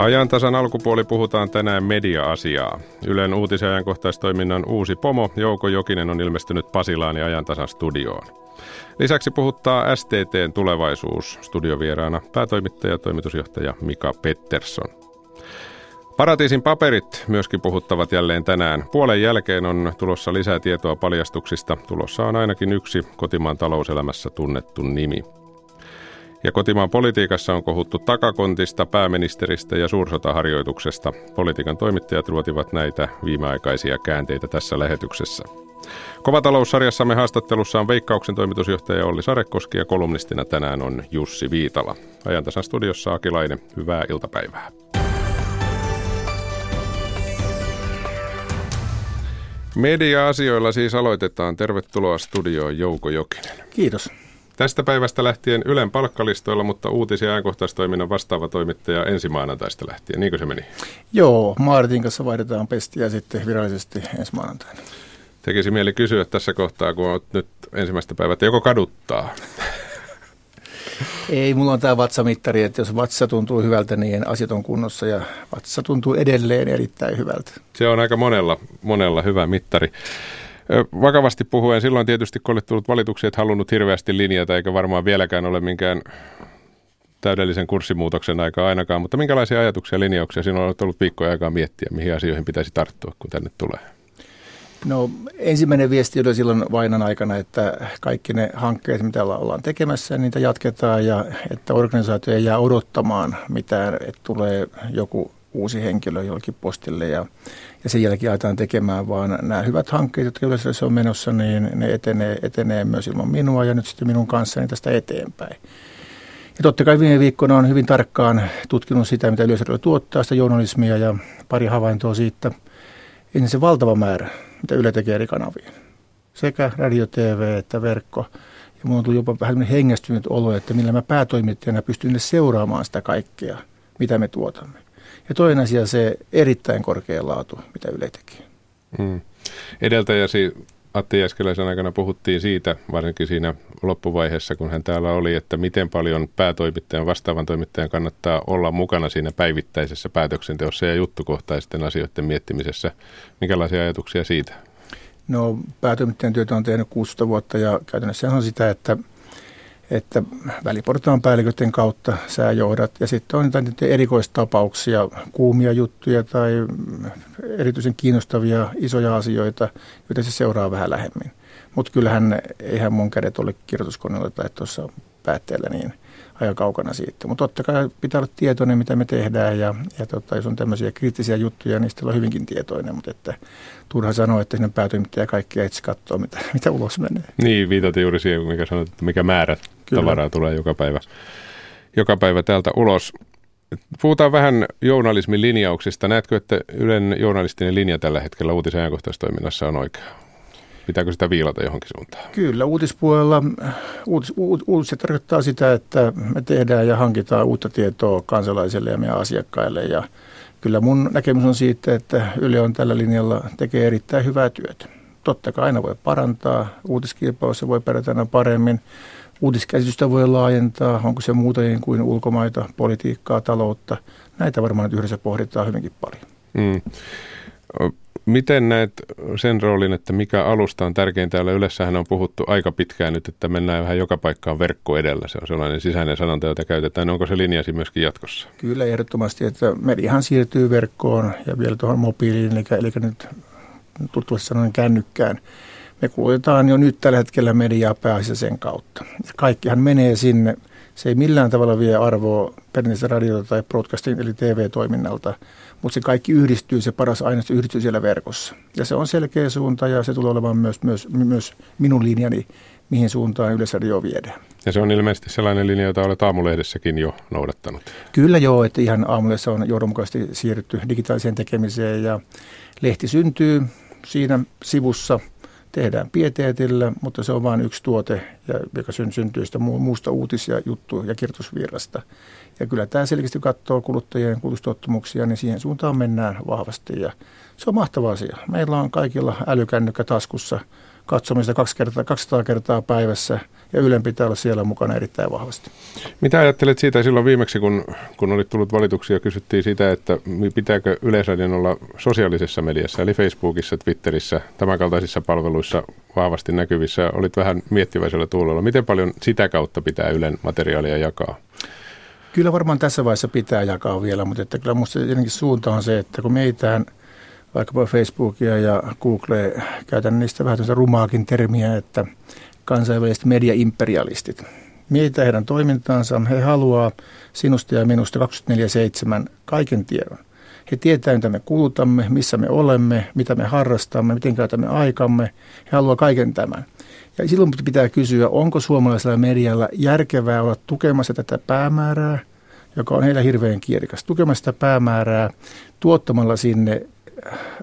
Ajantasan alkupuoli puhutaan tänään media-asiaa. Ylen uutis- ja ajankohtaistoiminnan uusi pomo Jouko Jokinen on ilmestynyt Pasilaan ja Ajantasan studioon. Lisäksi puhuttaa STTn tulevaisuus. Studiovieraana päätoimittaja ja toimitusjohtaja Mika Pettersson. Paratiisin paperit myöskin puhuttavat jälleen tänään. Puolen jälkeen on tulossa lisää tietoa paljastuksista. Tulossa on ainakin yksi kotimaan talouselämässä tunnettu nimi. Ja kotimaan politiikassa on kohuttu takakontista, pääministeristä ja suursotaharjoituksesta. Politiikan toimittajat ruotivat näitä viimeaikaisia käänteitä tässä lähetyksessä. Kovataloussarjassamme haastattelussa on Veikkauksen toimitusjohtaja Olli Sarekoski ja kolumnistina tänään on Jussi Viitala. Ajantasan studiossa Akilainen, hyvää iltapäivää. Media-asioilla siis aloitetaan. Tervetuloa studioon Jouko Jokinen. Kiitos. Tästä päivästä lähtien Ylen palkkalistoilla, mutta uutisia ja ajankohtaistoiminnan vastaava toimittaja ensi maanantaista lähtien. Niinkö se meni? Joo, Martin kanssa vaihdetaan pestiä sitten virallisesti ensi maanantaina. Tekisi mieli kysyä tässä kohtaa, kun olet nyt ensimmäistä päivää, että joko kaduttaa? Ei, mulla on tämä vatsamittari, että jos vatsa tuntuu hyvältä, niin asiat on kunnossa ja vatsa tuntuu edelleen erittäin hyvältä. Se on aika monella, monella hyvä mittari. Vakavasti puhuen, silloin tietysti kun olet tullut valituksia, et halunnut hirveästi linjata, eikä varmaan vieläkään ole minkään täydellisen kurssimuutoksen aikaa ainakaan, mutta minkälaisia ajatuksia ja linjauksia sinulla on ollut viikkoja aikaa miettiä, mihin asioihin pitäisi tarttua, kun tänne tulee? No ensimmäinen viesti oli silloin vainan aikana, että kaikki ne hankkeet, mitä ollaan tekemässä, niitä jatketaan ja että organisaatio ei jää odottamaan mitään, että tulee joku uusi henkilö jollekin postille ja, ja sen jälkeen aletaan tekemään, vaan nämä hyvät hankkeet, jotka yleensä on menossa, niin ne etenee, etenee myös ilman minua ja nyt sitten minun kanssani tästä eteenpäin. Ja totta kai viime viikkoina on hyvin tarkkaan tutkinut sitä, mitä Yleisradio tuottaa, sitä journalismia ja pari havaintoa siitä. Ensin se valtava määrä, mitä Yle tekee eri kanaviin. Sekä radio, TV että verkko. Ja minulla on tullut jopa vähän hengästynyt olo, että millä mä päätoimittajana pystyn seuraamaan sitä kaikkea, mitä me tuotamme. Ja toinen asia se erittäin korkea laatu, mitä Yle tekee. Hmm. Edeltäjäsi Atte Jäskeläisen aikana puhuttiin siitä, varsinkin siinä loppuvaiheessa, kun hän täällä oli, että miten paljon päätoimittajan, vastaavan toimittajan kannattaa olla mukana siinä päivittäisessä päätöksenteossa ja juttukohtaisten asioiden miettimisessä. Minkälaisia ajatuksia siitä? No päätoimittajan työtä on tehnyt 16 vuotta ja käytännössä on sitä, että että väliportaan päälliköiden kautta sä johdat. Ja sitten on jotain erikoistapauksia, kuumia juttuja tai erityisen kiinnostavia isoja asioita, joita se seuraa vähän lähemmin. Mutta kyllähän eihän mun kädet ole kirjoituskoneella tai tuossa päätteellä niin aika kaukana siitä. Mutta totta kai pitää olla tietoinen, mitä me tehdään ja, ja tota, jos on tämmöisiä kriittisiä juttuja, niin sitten on hyvinkin tietoinen. Mutta että turha sanoa, että sinne päätoimittaja kaikkia itse katsoo, mitä, mitä ulos menee. Niin, viitaten juuri siihen, mikä sanoit, että mikä määrä Kyllä. tavaraa tulee joka päivä, joka päivä täältä ulos. Puhutaan vähän journalismin linjauksista. Näetkö, että Ylen journalistinen linja tällä hetkellä uutis- ja ajankohtaistoiminnassa on oikea? Pitääkö sitä viilata johonkin suuntaan? Kyllä, uutispuolella uutis, uutiset tarkoittaa sitä, että me tehdään ja hankitaan uutta tietoa kansalaisille ja meidän asiakkaille. Ja kyllä mun näkemys on siitä, että Yle on tällä linjalla tekee erittäin hyvää työtä. Totta kai aina voi parantaa, uutiskilpailussa voi pärjätä aina paremmin, Uutiskäsitystä voi laajentaa, onko se muuta kuin ulkomaita, politiikkaa, taloutta. Näitä varmaan yhdessä pohditaan hyvinkin paljon. Mm. Miten näet sen roolin, että mikä alusta on tärkein täällä Ylessähän on puhuttu aika pitkään nyt, että mennään vähän joka paikkaan verkko edellä. Se on sellainen sisäinen sanonta, jota käytetään. Onko se linjasi myöskin jatkossa? Kyllä ehdottomasti, että mediahan siirtyy verkkoon ja vielä tuohon mobiiliin, eli, eli nyt tuttavasti sanoen kännykkään. Me kulutetaan jo nyt tällä hetkellä mediaa pääasiassa sen kautta. Kaikkihan menee sinne. Se ei millään tavalla vie arvoa perinteistä radiota tai broadcasting eli TV-toiminnalta, mutta se kaikki yhdistyy, se paras aineisto yhdistyy siellä verkossa. Ja se on selkeä suunta ja se tulee olemaan myös, myös, myös minun linjani, mihin suuntaan Yleisradio viedään. Ja se on ilmeisesti sellainen linja, jota olet aamulehdessäkin jo noudattanut. Kyllä joo, että ihan aamulehdessä on johdonmukaisesti siirrytty digitaaliseen tekemiseen ja lehti syntyy siinä sivussa – tehdään pieteetillä, mutta se on vain yksi tuote, joka syntyy sitä muusta uutisia, juttu- ja kirjoitusvirrasta. Ja kyllä tämä selkeästi katsoo kuluttajien kulutustottumuksia, niin siihen suuntaan mennään vahvasti ja se on mahtava asia. Meillä on kaikilla älykännykkä taskussa katsomista kaksi kertaa, 200 kertaa päivässä ja Ylen pitää olla siellä mukana erittäin vahvasti. Mitä ajattelet siitä silloin viimeksi, kun, kun olit tullut valituksia, kysyttiin sitä, että pitääkö Yleisradion olla sosiaalisessa mediassa, eli Facebookissa, Twitterissä, tämänkaltaisissa palveluissa vahvasti näkyvissä. Olit vähän miettiväisellä tuulella. Miten paljon sitä kautta pitää Ylen materiaalia jakaa? Kyllä varmaan tässä vaiheessa pitää jakaa vielä, mutta että kyllä minusta jotenkin suunta on se, että kun meitään vaikkapa Facebookia ja Google, käytän niistä vähän rumaakin termiä, että kansainväliset mediaimperialistit. Mietitään heidän toimintaansa. He haluaa sinusta ja minusta 24-7 kaiken tiedon. He tietää, mitä me kulutamme, missä me olemme, mitä me harrastamme, miten käytämme aikamme. He haluaa kaiken tämän. Ja silloin pitää kysyä, onko suomalaisella medialla järkevää olla tukemassa tätä päämäärää, joka on heillä hirveän kierikas, tukemassa sitä päämäärää tuottamalla sinne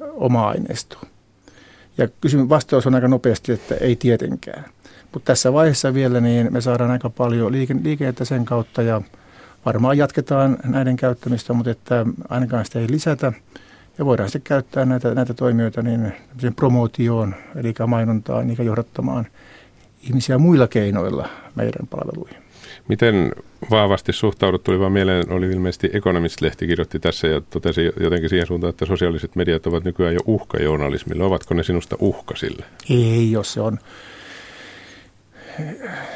oma aineistoa. Ja kysymys vastaus on aika nopeasti, että ei tietenkään. Mutta tässä vaiheessa vielä niin me saadaan aika paljon liikennettä sen kautta ja varmaan jatketaan näiden käyttämistä, mutta että ainakaan sitä ei lisätä. Ja voidaan sitten käyttää näitä, näitä toimijoita niin promootioon, eli mainontaan, eli johdattamaan ihmisiä muilla keinoilla meidän palveluihin. Miten vahvasti suhtaudut, tuli vaan mieleen, oli ilmeisesti Economist-lehti kirjoitti tässä ja totesi jotenkin siihen suuntaan, että sosiaaliset mediat ovat nykyään jo uhka journalismille. Ovatko ne sinusta uhka sille? Ei, jos se on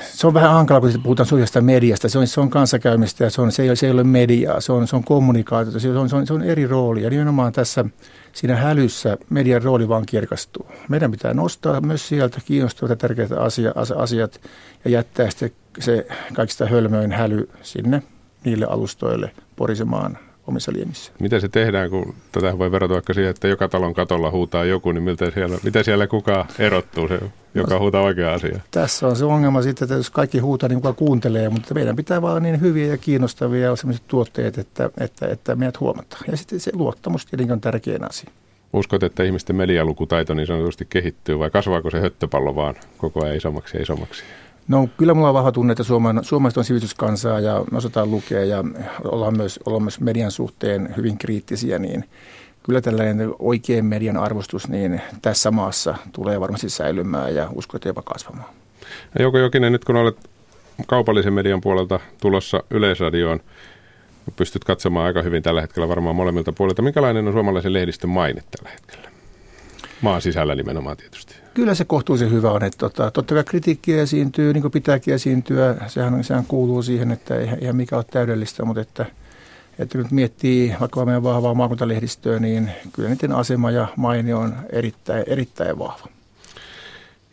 se on vähän hankala, kun puhutaan sosiaalista mediasta. Se on, se on kanssakäymistä ja se, on, se, ei, ole, se ei ole mediaa, se on, se on kommunikaatiota, se on, se, on, se on eri rooli. Ja nimenomaan tässä siinä hälyssä median rooli vaan kirkastuu. Meidän pitää nostaa myös sieltä kiinnostavat ja tärkeät asia, asiat ja jättää sitten se kaikista hölmöin häly sinne niille alustoille porisemaan omissa liemissä. Miten se tehdään, kun tätä voi verrata vaikka siihen, että joka talon katolla huutaa joku, niin miltä siellä, miten siellä kuka erottuu, se, joka no, huutaa oikea asia? Tässä on se ongelma sitten, että jos kaikki huutaa, niin kuka kuuntelee, mutta meidän pitää vaan niin hyviä ja kiinnostavia ja sellaiset tuotteet, että, että, että meidät huomataan. Ja sitten se luottamus tietenkin on tärkein asia. Uskot, että ihmisten medialukutaito niin sanotusti kehittyy vai kasvaako se höttöpallo vaan koko ajan isommaksi ja isommaksi? No kyllä mulla on vahva tunne, että Suomen, suomalaiset on sivistyskansaa ja me osataan lukea ja ollaan myös, ollaan myös median suhteen hyvin kriittisiä, niin kyllä tällainen oikein median arvostus niin tässä maassa tulee varmasti säilymään ja uskon, että jopa kasvamaan. Ja Jokinen, nyt kun olet kaupallisen median puolelta tulossa Yleisradioon, pystyt katsomaan aika hyvin tällä hetkellä varmaan molemmilta puolilta. Minkälainen on suomalaisen lehdistön maine tällä hetkellä? Maan sisällä nimenomaan tietysti. Kyllä se kohtuullisen hyvä on. Että tota, totta kai kritiikkiä esiintyy, niin kuin pitääkin esiintyä. Sehän, sehän kuuluu siihen, että ei ihan mikä ole täydellistä, mutta että, että nyt miettii vaikka meidän vahvaa maakuntalehdistöä, niin kyllä niiden asema ja maine on erittäin, erittäin vahva.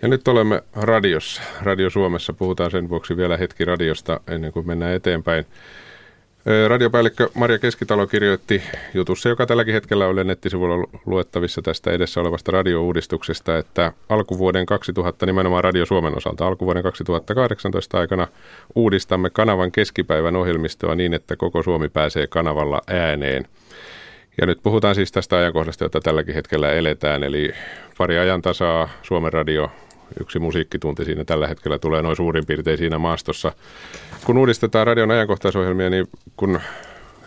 Ja nyt olemme radiossa. Radio Suomessa puhutaan sen vuoksi vielä hetki radiosta ennen kuin mennään eteenpäin. Radiopäällikkö Maria Keskitalo kirjoitti jutussa, joka tälläkin hetkellä on nettisivuilla luettavissa tästä edessä olevasta radiouudistuksesta, että alkuvuoden 2000, nimenomaan Radio Suomen osalta, alkuvuoden 2018 aikana uudistamme kanavan keskipäivän ohjelmistoa niin, että koko Suomi pääsee kanavalla ääneen. Ja nyt puhutaan siis tästä ajankohdasta, jota tälläkin hetkellä eletään, eli pari ajantasaa Suomen radio yksi musiikkitunti siinä tällä hetkellä tulee noin suurin piirtein siinä maastossa. Kun uudistetaan radion ajankohtaisohjelmia, niin kun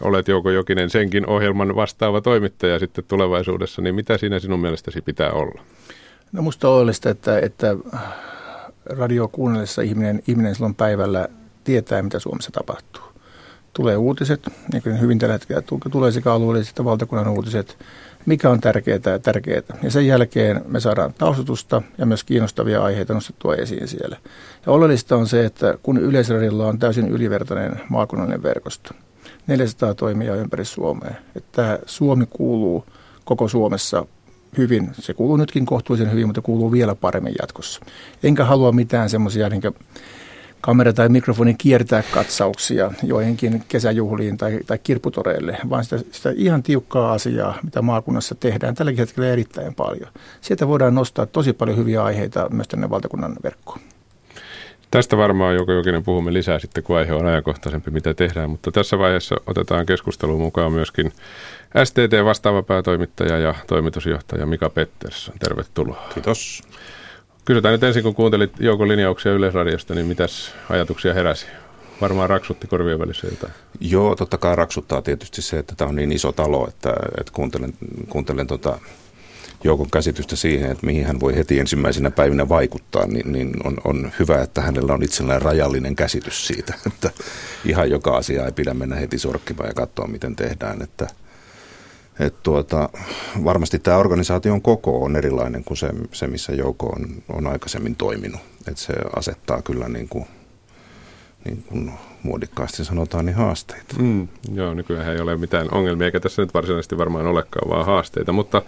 olet Jouko Jokinen senkin ohjelman vastaava toimittaja sitten tulevaisuudessa, niin mitä siinä sinun mielestäsi pitää olla? No musta on oleellista, että, että radio kuunnellessa ihminen, ihminen silloin päivällä tietää, mitä Suomessa tapahtuu. Tulee uutiset, niin kuin hyvin tällä hetkellä tulee sekä alueelliset että valtakunnan uutiset, mikä on tärkeää ja tärkeää. Ja sen jälkeen me saadaan taustutusta ja myös kiinnostavia aiheita nostettua esiin siellä. Ja oleellista on se, että kun Yleisradiolla on täysin ylivertainen maakunnallinen verkosto, 400 toimijaa ympäri Suomea, että Suomi kuuluu koko Suomessa hyvin. Se kuuluu nytkin kohtuullisen hyvin, mutta kuuluu vielä paremmin jatkossa. Enkä halua mitään semmoisia niin kamera tai mikrofoni kiertää katsauksia joihinkin kesäjuhliin tai, tai kirputoreille, vaan sitä, sitä ihan tiukkaa asiaa, mitä maakunnassa tehdään tälläkin hetkellä erittäin paljon. Sieltä voidaan nostaa tosi paljon hyviä aiheita myös tänne valtakunnan verkkoon. Tästä varmaan Joko Jokinen puhumme lisää sitten, kun aihe on ajankohtaisempi, mitä tehdään, mutta tässä vaiheessa otetaan keskusteluun mukaan myöskin STT vastaava päätoimittaja ja toimitusjohtaja Mika Pettersson. Tervetuloa. Kiitos. Kysytään nyt ensin, kun kuuntelit joukon linjauksia Yleisradiosta, niin mitäs ajatuksia heräsi? Varmaan raksutti korvien välissä jotain. Joo, totta kai raksuttaa tietysti se, että tämä on niin iso talo, että, että kuuntelen, kuuntelen tota joukon käsitystä siihen, että mihin hän voi heti ensimmäisenä päivinä vaikuttaa, niin, niin on, on hyvä, että hänellä on itsellään rajallinen käsitys siitä, että ihan joka asia ei pidä mennä heti sorkkimaan ja katsoa, miten tehdään. Että, että tuota, varmasti tämä organisaation koko on erilainen kuin se, se missä Jouko on, on aikaisemmin toiminut. Että se asettaa kyllä niin kuin, niin kuin muodikkaasti sanotaan, niin haasteita. Mm, joo, nykyään ei ole mitään ongelmia, eikä tässä nyt varsinaisesti varmaan olekaan, vaan haasteita. Mutta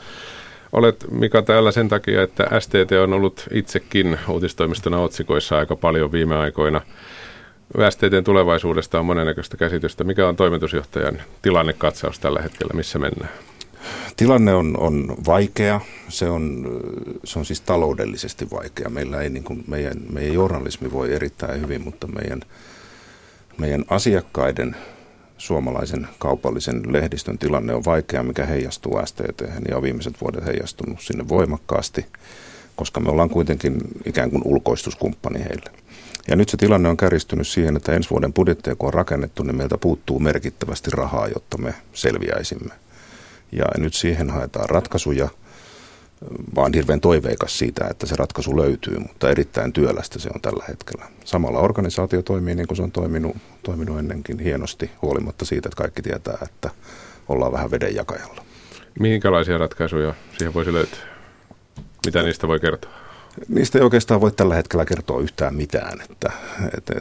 olet Mika täällä sen takia, että STT on ollut itsekin uutistoimistona otsikoissa aika paljon viime aikoina. STTn tulevaisuudesta on monennäköistä käsitystä. Mikä on toimitusjohtajan tilannekatsaus tällä hetkellä, missä mennään? Tilanne on, on vaikea. Se on, se on siis taloudellisesti vaikea. Meillä ei, niin kuin, meidän, meidän journalismi voi erittäin hyvin, mutta meidän, meidän asiakkaiden suomalaisen kaupallisen lehdistön tilanne on vaikea, mikä heijastuu STT ja on viimeiset vuodet heijastunut sinne voimakkaasti, koska me ollaan kuitenkin ikään kuin ulkoistuskumppani heille. Ja nyt se tilanne on kärjistynyt siihen, että ensi vuoden budjetteja kun on rakennettu, niin meiltä puuttuu merkittävästi rahaa, jotta me selviäisimme. Ja nyt siihen haetaan ratkaisuja. Vaan hirveän toiveikas siitä, että se ratkaisu löytyy, mutta erittäin työlästä se on tällä hetkellä. Samalla organisaatio toimii niin kuin se on toiminut, toiminut ennenkin hienosti, huolimatta siitä, että kaikki tietää, että ollaan vähän vedenjakajalla. Minkälaisia ratkaisuja siihen voisi löytyä? Mitä niistä voi kertoa? Niistä ei oikeastaan voi tällä hetkellä kertoa yhtään mitään. Että, että,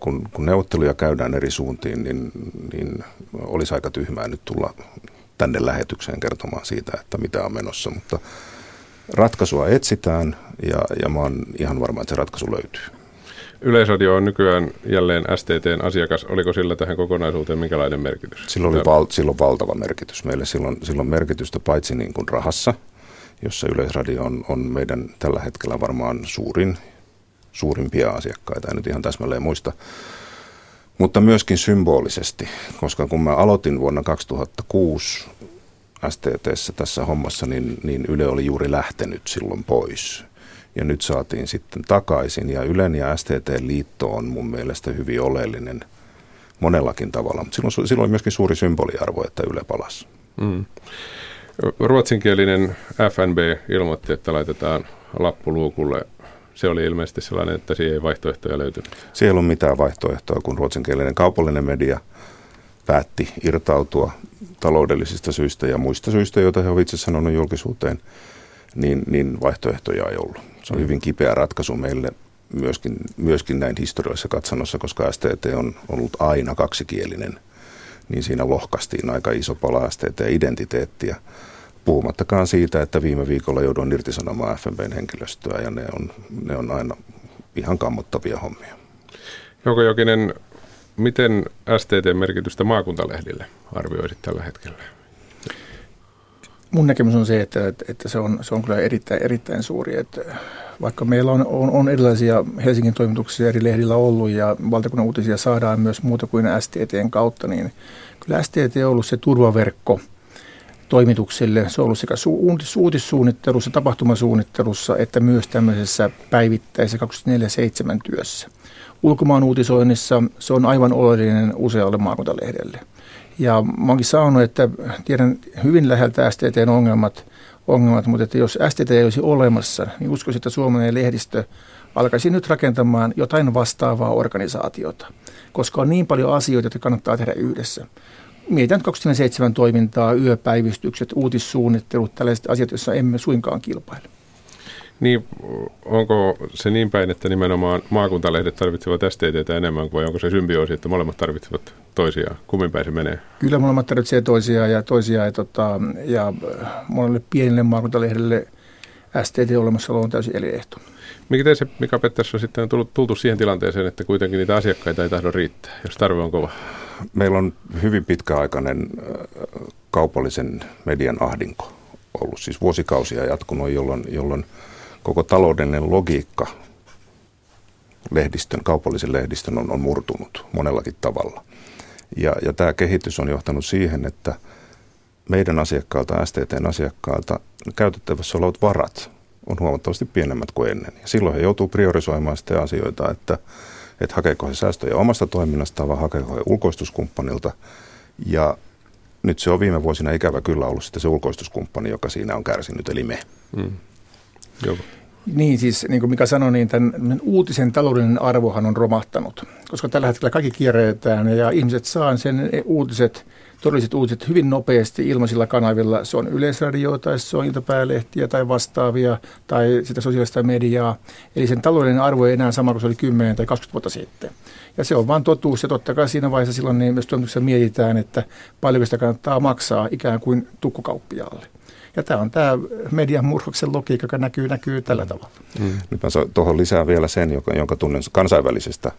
kun, kun neuvotteluja käydään eri suuntiin, niin, niin olisi aika tyhmää nyt tulla tänne lähetykseen kertomaan siitä, että mitä on menossa. Mutta ratkaisua etsitään ja, ja mä oon ihan varma, että se ratkaisu löytyy. Yleisradio on nykyään jälleen STTn asiakas. Oliko sillä tähän kokonaisuuteen minkälainen merkitys? Silloin oli val, silloin valtava merkitys. Meille silloin, silloin merkitystä paitsi niin kuin rahassa, jossa Yleisradio on, on meidän tällä hetkellä varmaan suurin, suurimpia asiakkaita, en nyt ihan täsmälleen muista, mutta myöskin symbolisesti, koska kun mä aloitin vuonna 2006 STTssä tässä hommassa, niin, niin Yle oli juuri lähtenyt silloin pois. Ja nyt saatiin sitten takaisin. Ja Ylen ja STT-liitto on mun mielestä hyvin oleellinen monellakin tavalla. Mutta silloin, silloin oli myöskin suuri symboliarvo, että Yle palasi. Mm. Ruotsinkielinen FNB ilmoitti, että laitetaan lappu luukulle se oli ilmeisesti sellainen, että siihen ei vaihtoehtoja löytynyt. Siellä ei ollut mitään vaihtoehtoa, kun ruotsinkielinen kaupallinen media päätti irtautua taloudellisista syistä ja muista syistä, joita he ovat itse sanonut julkisuuteen, niin, niin vaihtoehtoja ei ollut. Se on hyvin kipeä ratkaisu meille myöskin, myöskin näin historiallisessa katsannossa, koska STT on ollut aina kaksikielinen, niin siinä lohkastiin aika iso pala STT-identiteettiä. Puhumattakaan siitä, että viime viikolla jouduin irtisanomaan FNBn henkilöstöä ja ne on, ne on aina ihan kammottavia hommia. Jouko Jokinen, miten STT-merkitystä maakuntalehdille arvioisit tällä hetkellä? Mun näkemys on se, että, että se, on, se on kyllä erittäin, erittäin suuri. Että vaikka meillä on, on, on erilaisia Helsingin toimituksia eri lehdillä ollut ja valtakunnan uutisia saadaan myös muuta kuin STTn kautta, niin kyllä STT on ollut se turvaverkko – toimituksille. Se on ollut sekä su- uutissuunnittelussa, tapahtumasuunnittelussa että myös tämmöisessä päivittäisessä 24-7 työssä. Ulkomaan uutisoinnissa se on aivan oleellinen usealle maakuntalehdelle. Ja mä oonkin sanonut, että tiedän hyvin läheltä STTn ongelmat, ongelmat mutta että jos STT ei olisi olemassa, niin uskoisin, että suomalainen lehdistö alkaisi nyt rakentamaan jotain vastaavaa organisaatiota, koska on niin paljon asioita, joita kannattaa tehdä yhdessä mietitään 27 toimintaa, yöpäivystykset, uutissuunnittelut, tällaiset asiat, joissa emme suinkaan kilpaile. Niin, onko se niin päin, että nimenomaan maakuntalehdet tarvitsevat STT enemmän, vai onko se symbioosi, että molemmat tarvitsevat toisiaan? Kummin päin se menee? Kyllä molemmat tarvitsevat toisiaan ja toisiaan, ja, tota, ja monelle pienelle maakuntalehdelle STT olemassaolo on täysin eliehto. Mikä se, Mika Pettersson, sitten on tullut, tultu siihen tilanteeseen, että kuitenkin niitä asiakkaita ei tahdo riittää, jos tarve on kova? meillä on hyvin pitkäaikainen kaupallisen median ahdinko ollut, siis vuosikausia jatkunut, jolloin, jolloin koko taloudellinen logiikka lehdistön, kaupallisen lehdistön on, on murtunut monellakin tavalla. Ja, ja tämä kehitys on johtanut siihen, että meidän asiakkaalta, STTn asiakkaalta, käytettävissä olevat varat on huomattavasti pienemmät kuin ennen. Ja silloin he joutuu priorisoimaan sitten asioita, että että hakeeko he säästöjä omasta toiminnastaan vai hakeeko he ulkoistuskumppanilta. Ja nyt se on viime vuosina ikävä kyllä ollut sitten se ulkoistuskumppani, joka siinä on kärsinyt, eli me. Mm. Joo. Niin siis, niin kuin Mika sanoi, niin tämän uutisen taloudellinen arvohan on romahtanut, koska tällä hetkellä kaikki kierretään ja ihmiset saa sen uutiset, todelliset uutiset hyvin nopeasti ilmaisilla kanavilla. Se on yleisradio tai se on iltapäälehtiä tai vastaavia tai sitä sosiaalista mediaa. Eli sen taloudellinen arvo ei enää sama kuin se oli 10 tai 20 vuotta sitten. Ja se on vain totuus ja totta kai siinä vaiheessa silloin niin myös toimituksessa mietitään, että paljonko sitä kannattaa maksaa ikään kuin tukkukauppiaalle. Ja tämä on tämä median murroksen logiikka, joka näkyy, näkyy tällä tavalla. Mm. Nyt mä tuohon lisää vielä sen, joka, jonka tunnen kansainvälisestä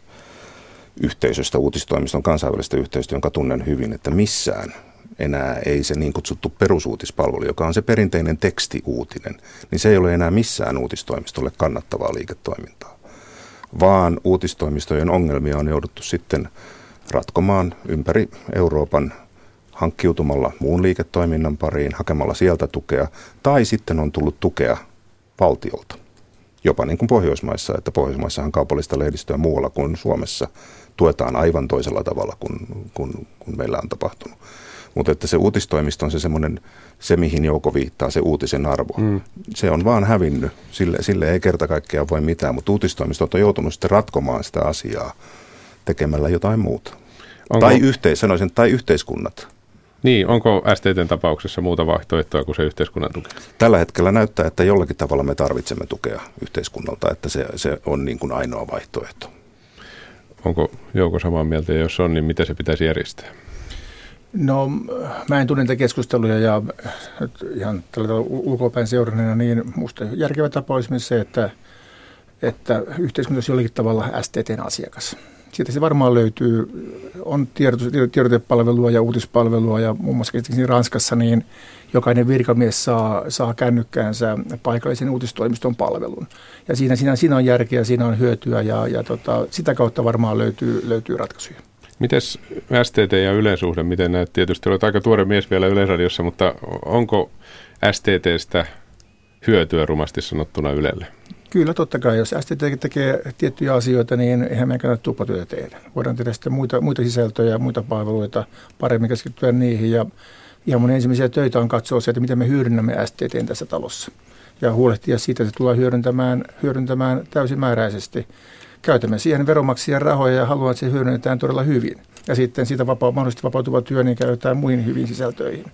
yhteisöstä, uutistoimiston kansainvälisestä yhteisöstä, jonka tunnen hyvin, että missään enää ei se niin kutsuttu perusuutispalvelu, joka on se perinteinen tekstiuutinen, niin se ei ole enää missään uutistoimistolle kannattavaa liiketoimintaa. Vaan uutistoimistojen ongelmia on jouduttu sitten ratkomaan ympäri Euroopan hankkiutumalla muun liiketoiminnan pariin, hakemalla sieltä tukea, tai sitten on tullut tukea valtiolta. Jopa niin kuin Pohjoismaissa, että Pohjoismaissahan kaupallista lehdistöä muualla kuin Suomessa tuetaan aivan toisella tavalla kuin, kuin, kuin meillä on tapahtunut. Mutta että se uutistoimisto on se semmoinen, se mihin Jouko viittaa, se uutisen arvo. Mm. Se on vaan hävinnyt, sille, sille ei kerta kaikkiaan voi mitään, mutta uutistoimistot on joutunut sitten ratkomaan sitä asiaa tekemällä jotain muuta. Onko... Tai, yhteis, sanoisin, tai yhteiskunnat niin, onko STTn tapauksessa muuta vaihtoehtoa kuin se yhteiskunnan tuki? Tällä hetkellä näyttää, että jollakin tavalla me tarvitsemme tukea yhteiskunnalta, että se, se on niin kuin ainoa vaihtoehto. Onko Jouko samaa mieltä ja jos on, niin miten se pitäisi järjestää? No mä en tunne niitä keskusteluja ja ihan tällä ulkopäin seuranneena, niin musta järkevä tapa olisi se, että, että yhteiskunta olisi jollakin tavalla STTn asiakas. Siitä se varmaan löytyy, on tiedotepalvelua ja uutispalvelua ja muun muassa Ranskassa niin jokainen virkamies saa, saa kännykkäänsä paikallisen uutistoimiston palvelun. Ja siinä, siinä, siinä on järkeä, siinä on hyötyä ja, ja tota, sitä kautta varmaan löytyy, löytyy ratkaisuja. Mites STT ja yleisuhde, miten näet? Tietysti olet aika tuore mies vielä Yleisradiossa, mutta onko STTstä hyötyä rumasti sanottuna Ylelle? Kyllä, totta kai. Jos STT tekee tiettyjä asioita, niin eihän meidän kannata tuppatyötä tehdä. Voidaan tehdä sitten muita, muita sisältöjä ja muita palveluita, paremmin keskittyä niihin. Ja ihan mun ensimmäisiä töitä on katsoa se, että miten me hyödynnämme STT tässä talossa. Ja huolehtia siitä, että se tulee hyödyntämään, hyödyntämään täysimääräisesti. Käytämme siihen veromaksien rahoja ja haluan, että se hyödynnetään todella hyvin. Ja sitten siitä vapaa, mahdollisesti vapautuva työ niin käytetään muihin hyviin sisältöihin.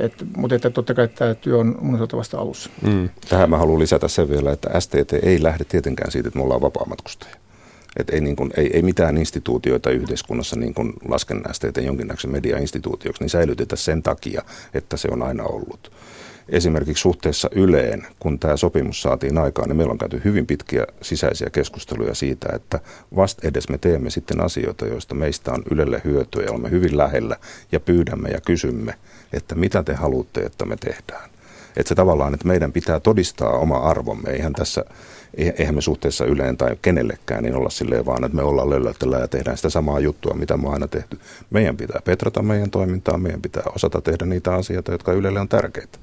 Et, mutta että totta kai tämä työ on osalta vasta alussa. Mm. Tähän mä haluan lisätä sen vielä, että STT ei lähde tietenkään siitä, että me ollaan vapaamatkustajia. Et ei, niin kuin, ei, ei mitään instituutioita yhteiskunnassa, niin kuin lasken STT jonkinnäköisen mediainstituutioksi, niin säilytetä sen takia, että se on aina ollut. Esimerkiksi suhteessa Yleen, kun tämä sopimus saatiin aikaan, niin meillä on käyty hyvin pitkiä sisäisiä keskusteluja siitä, että vast edes me teemme sitten asioita, joista meistä on Ylelle hyötyä ja olemme hyvin lähellä ja pyydämme ja kysymme – että mitä te haluatte, että me tehdään. Että se tavallaan, että meidän pitää todistaa oma arvomme. Eihän tässä, eihän me suhteessa yleen tai kenellekään niin olla silleen vaan, että me ollaan löllöttellä ja tehdään sitä samaa juttua, mitä me on aina tehty. Meidän pitää petrata meidän toimintaa, meidän pitää osata tehdä niitä asioita, jotka Ylelle on tärkeitä.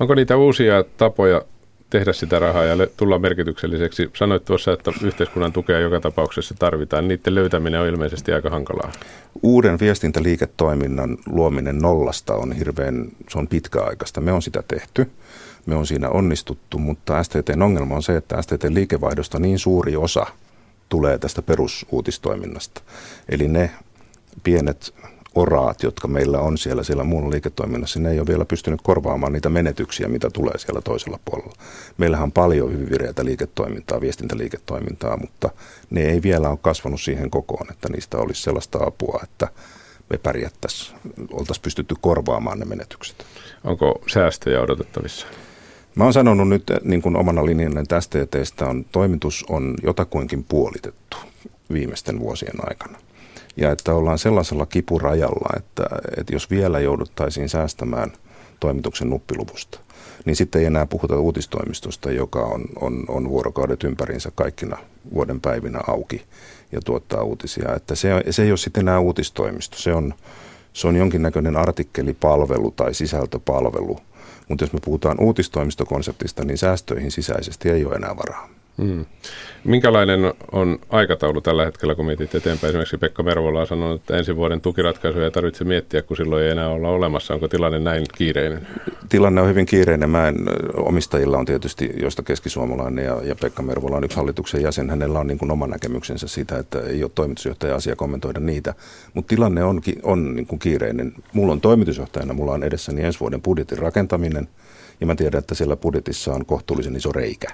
Onko niitä uusia tapoja tehdä sitä rahaa ja tulla merkitykselliseksi. Sanoit tuossa, että yhteiskunnan tukea joka tapauksessa tarvitaan. Niiden löytäminen on ilmeisesti aika hankalaa. Uuden viestintäliiketoiminnan luominen nollasta on hirveän, se on pitkäaikaista. Me on sitä tehty. Me on siinä onnistuttu, mutta STTn ongelma on se, että STTn liikevaihdosta niin suuri osa tulee tästä perusuutistoiminnasta. Eli ne pienet oraat, jotka meillä on siellä, siellä muun liiketoiminnassa, ne ei ole vielä pystynyt korvaamaan niitä menetyksiä, mitä tulee siellä toisella puolella. Meillähän on paljon hyvin vireitä liiketoimintaa, viestintäliiketoimintaa, mutta ne ei vielä ole kasvanut siihen kokoon, että niistä olisi sellaista apua, että me pärjättäisiin, oltaisiin pystytty korvaamaan ne menetykset. Onko säästöjä odotettavissa? Mä oon sanonut nyt niin kuin omana linjana, että STTstä on, toimitus on jotakuinkin puolitettu viimeisten vuosien aikana ja että ollaan sellaisella kipurajalla, että, että jos vielä jouduttaisiin säästämään toimituksen nuppiluvusta, niin sitten ei enää puhuta uutistoimistosta, joka on, on, on vuorokaudet ympäriinsä kaikkina vuoden päivinä auki ja tuottaa uutisia. Että se, se ei ole sitten enää uutistoimisto, se on, se on jonkinnäköinen artikkelipalvelu tai sisältöpalvelu. Mutta jos me puhutaan uutistoimistokonseptista, niin säästöihin sisäisesti ei ole enää varaa. Hmm. Minkälainen on aikataulu tällä hetkellä, kun mietit eteenpäin? Esimerkiksi Pekka Mervola on sanonut, että ensi vuoden tukiratkaisuja ei tarvitse miettiä, kun silloin ei enää olla olemassa. Onko tilanne näin kiireinen? Tilanne on hyvin kiireinen. Mä en, omistajilla on tietysti, josta keskisuomalainen ja, ja Pekka Mervola on yksi hallituksen jäsen. Hänellä on niin kuin oma näkemyksensä siitä, että ei ole toimitusjohtaja asia kommentoida niitä. Mutta tilanne on, on niin kuin kiireinen. Mulla on toimitusjohtajana, mulla on edessäni ensi vuoden budjetin rakentaminen. Ja mä tiedän, että siellä budjetissa on kohtuullisen iso reikä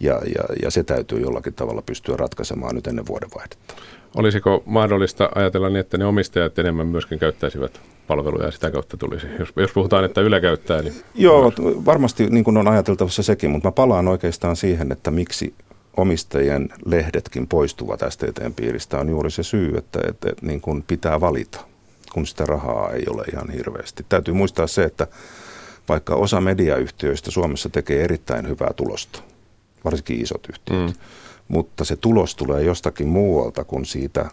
ja, ja, ja se täytyy jollakin tavalla pystyä ratkaisemaan nyt ennen vuodenvaihdetta. Olisiko mahdollista ajatella niin, että ne omistajat enemmän myöskin käyttäisivät palveluja ja sitä kautta tulisi? Jos, jos puhutaan, että Yle käyttää, niin... Joo, varmasti niin kuin on ajateltavassa sekin, mutta mä palaan oikeastaan siihen, että miksi omistajien lehdetkin poistuvat STTn piiristä on juuri se syy, että, että, että niin kuin pitää valita, kun sitä rahaa ei ole ihan hirveästi. Täytyy muistaa se, että vaikka osa mediayhtiöistä Suomessa tekee erittäin hyvää tulosta – varsinkin isot yhtiöt. Mm. Mutta se tulos tulee jostakin muualta kuin siitä,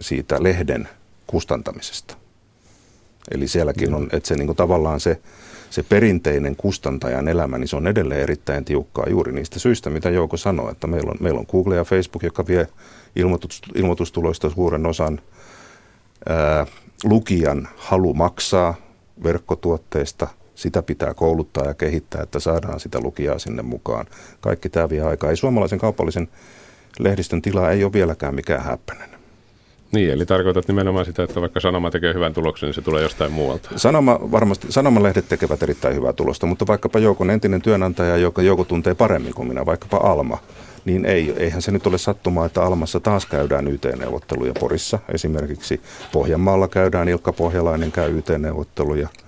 siitä lehden kustantamisesta. Eli sielläkin on, että se niin kuin tavallaan se, se perinteinen kustantajan elämä, niin se on edelleen erittäin tiukkaa juuri niistä syistä, mitä Jouko sanoi, että meillä on, meillä on Google ja Facebook, joka vie ilmoitus, ilmoitustuloista suuren osan. Ää, lukijan halu maksaa verkkotuotteista – sitä pitää kouluttaa ja kehittää, että saadaan sitä lukijaa sinne mukaan. Kaikki tämä vie aikaa. Ei suomalaisen kaupallisen lehdistön tila ei ole vieläkään mikään häppäinen. Niin, eli tarkoitat nimenomaan sitä, että vaikka Sanoma tekee hyvän tuloksen, niin se tulee jostain muualta. Sanoma, varmasti, Sanomalehdet tekevät erittäin hyvää tulosta, mutta vaikkapa Joukon entinen työnantaja, joka Jouko tuntee paremmin kuin minä, vaikkapa Alma, niin ei, eihän se nyt ole sattumaa, että Almassa taas käydään YT-neuvotteluja Porissa. Esimerkiksi Pohjanmaalla käydään, Ilkka Pohjalainen käy YT-neuvotteluja –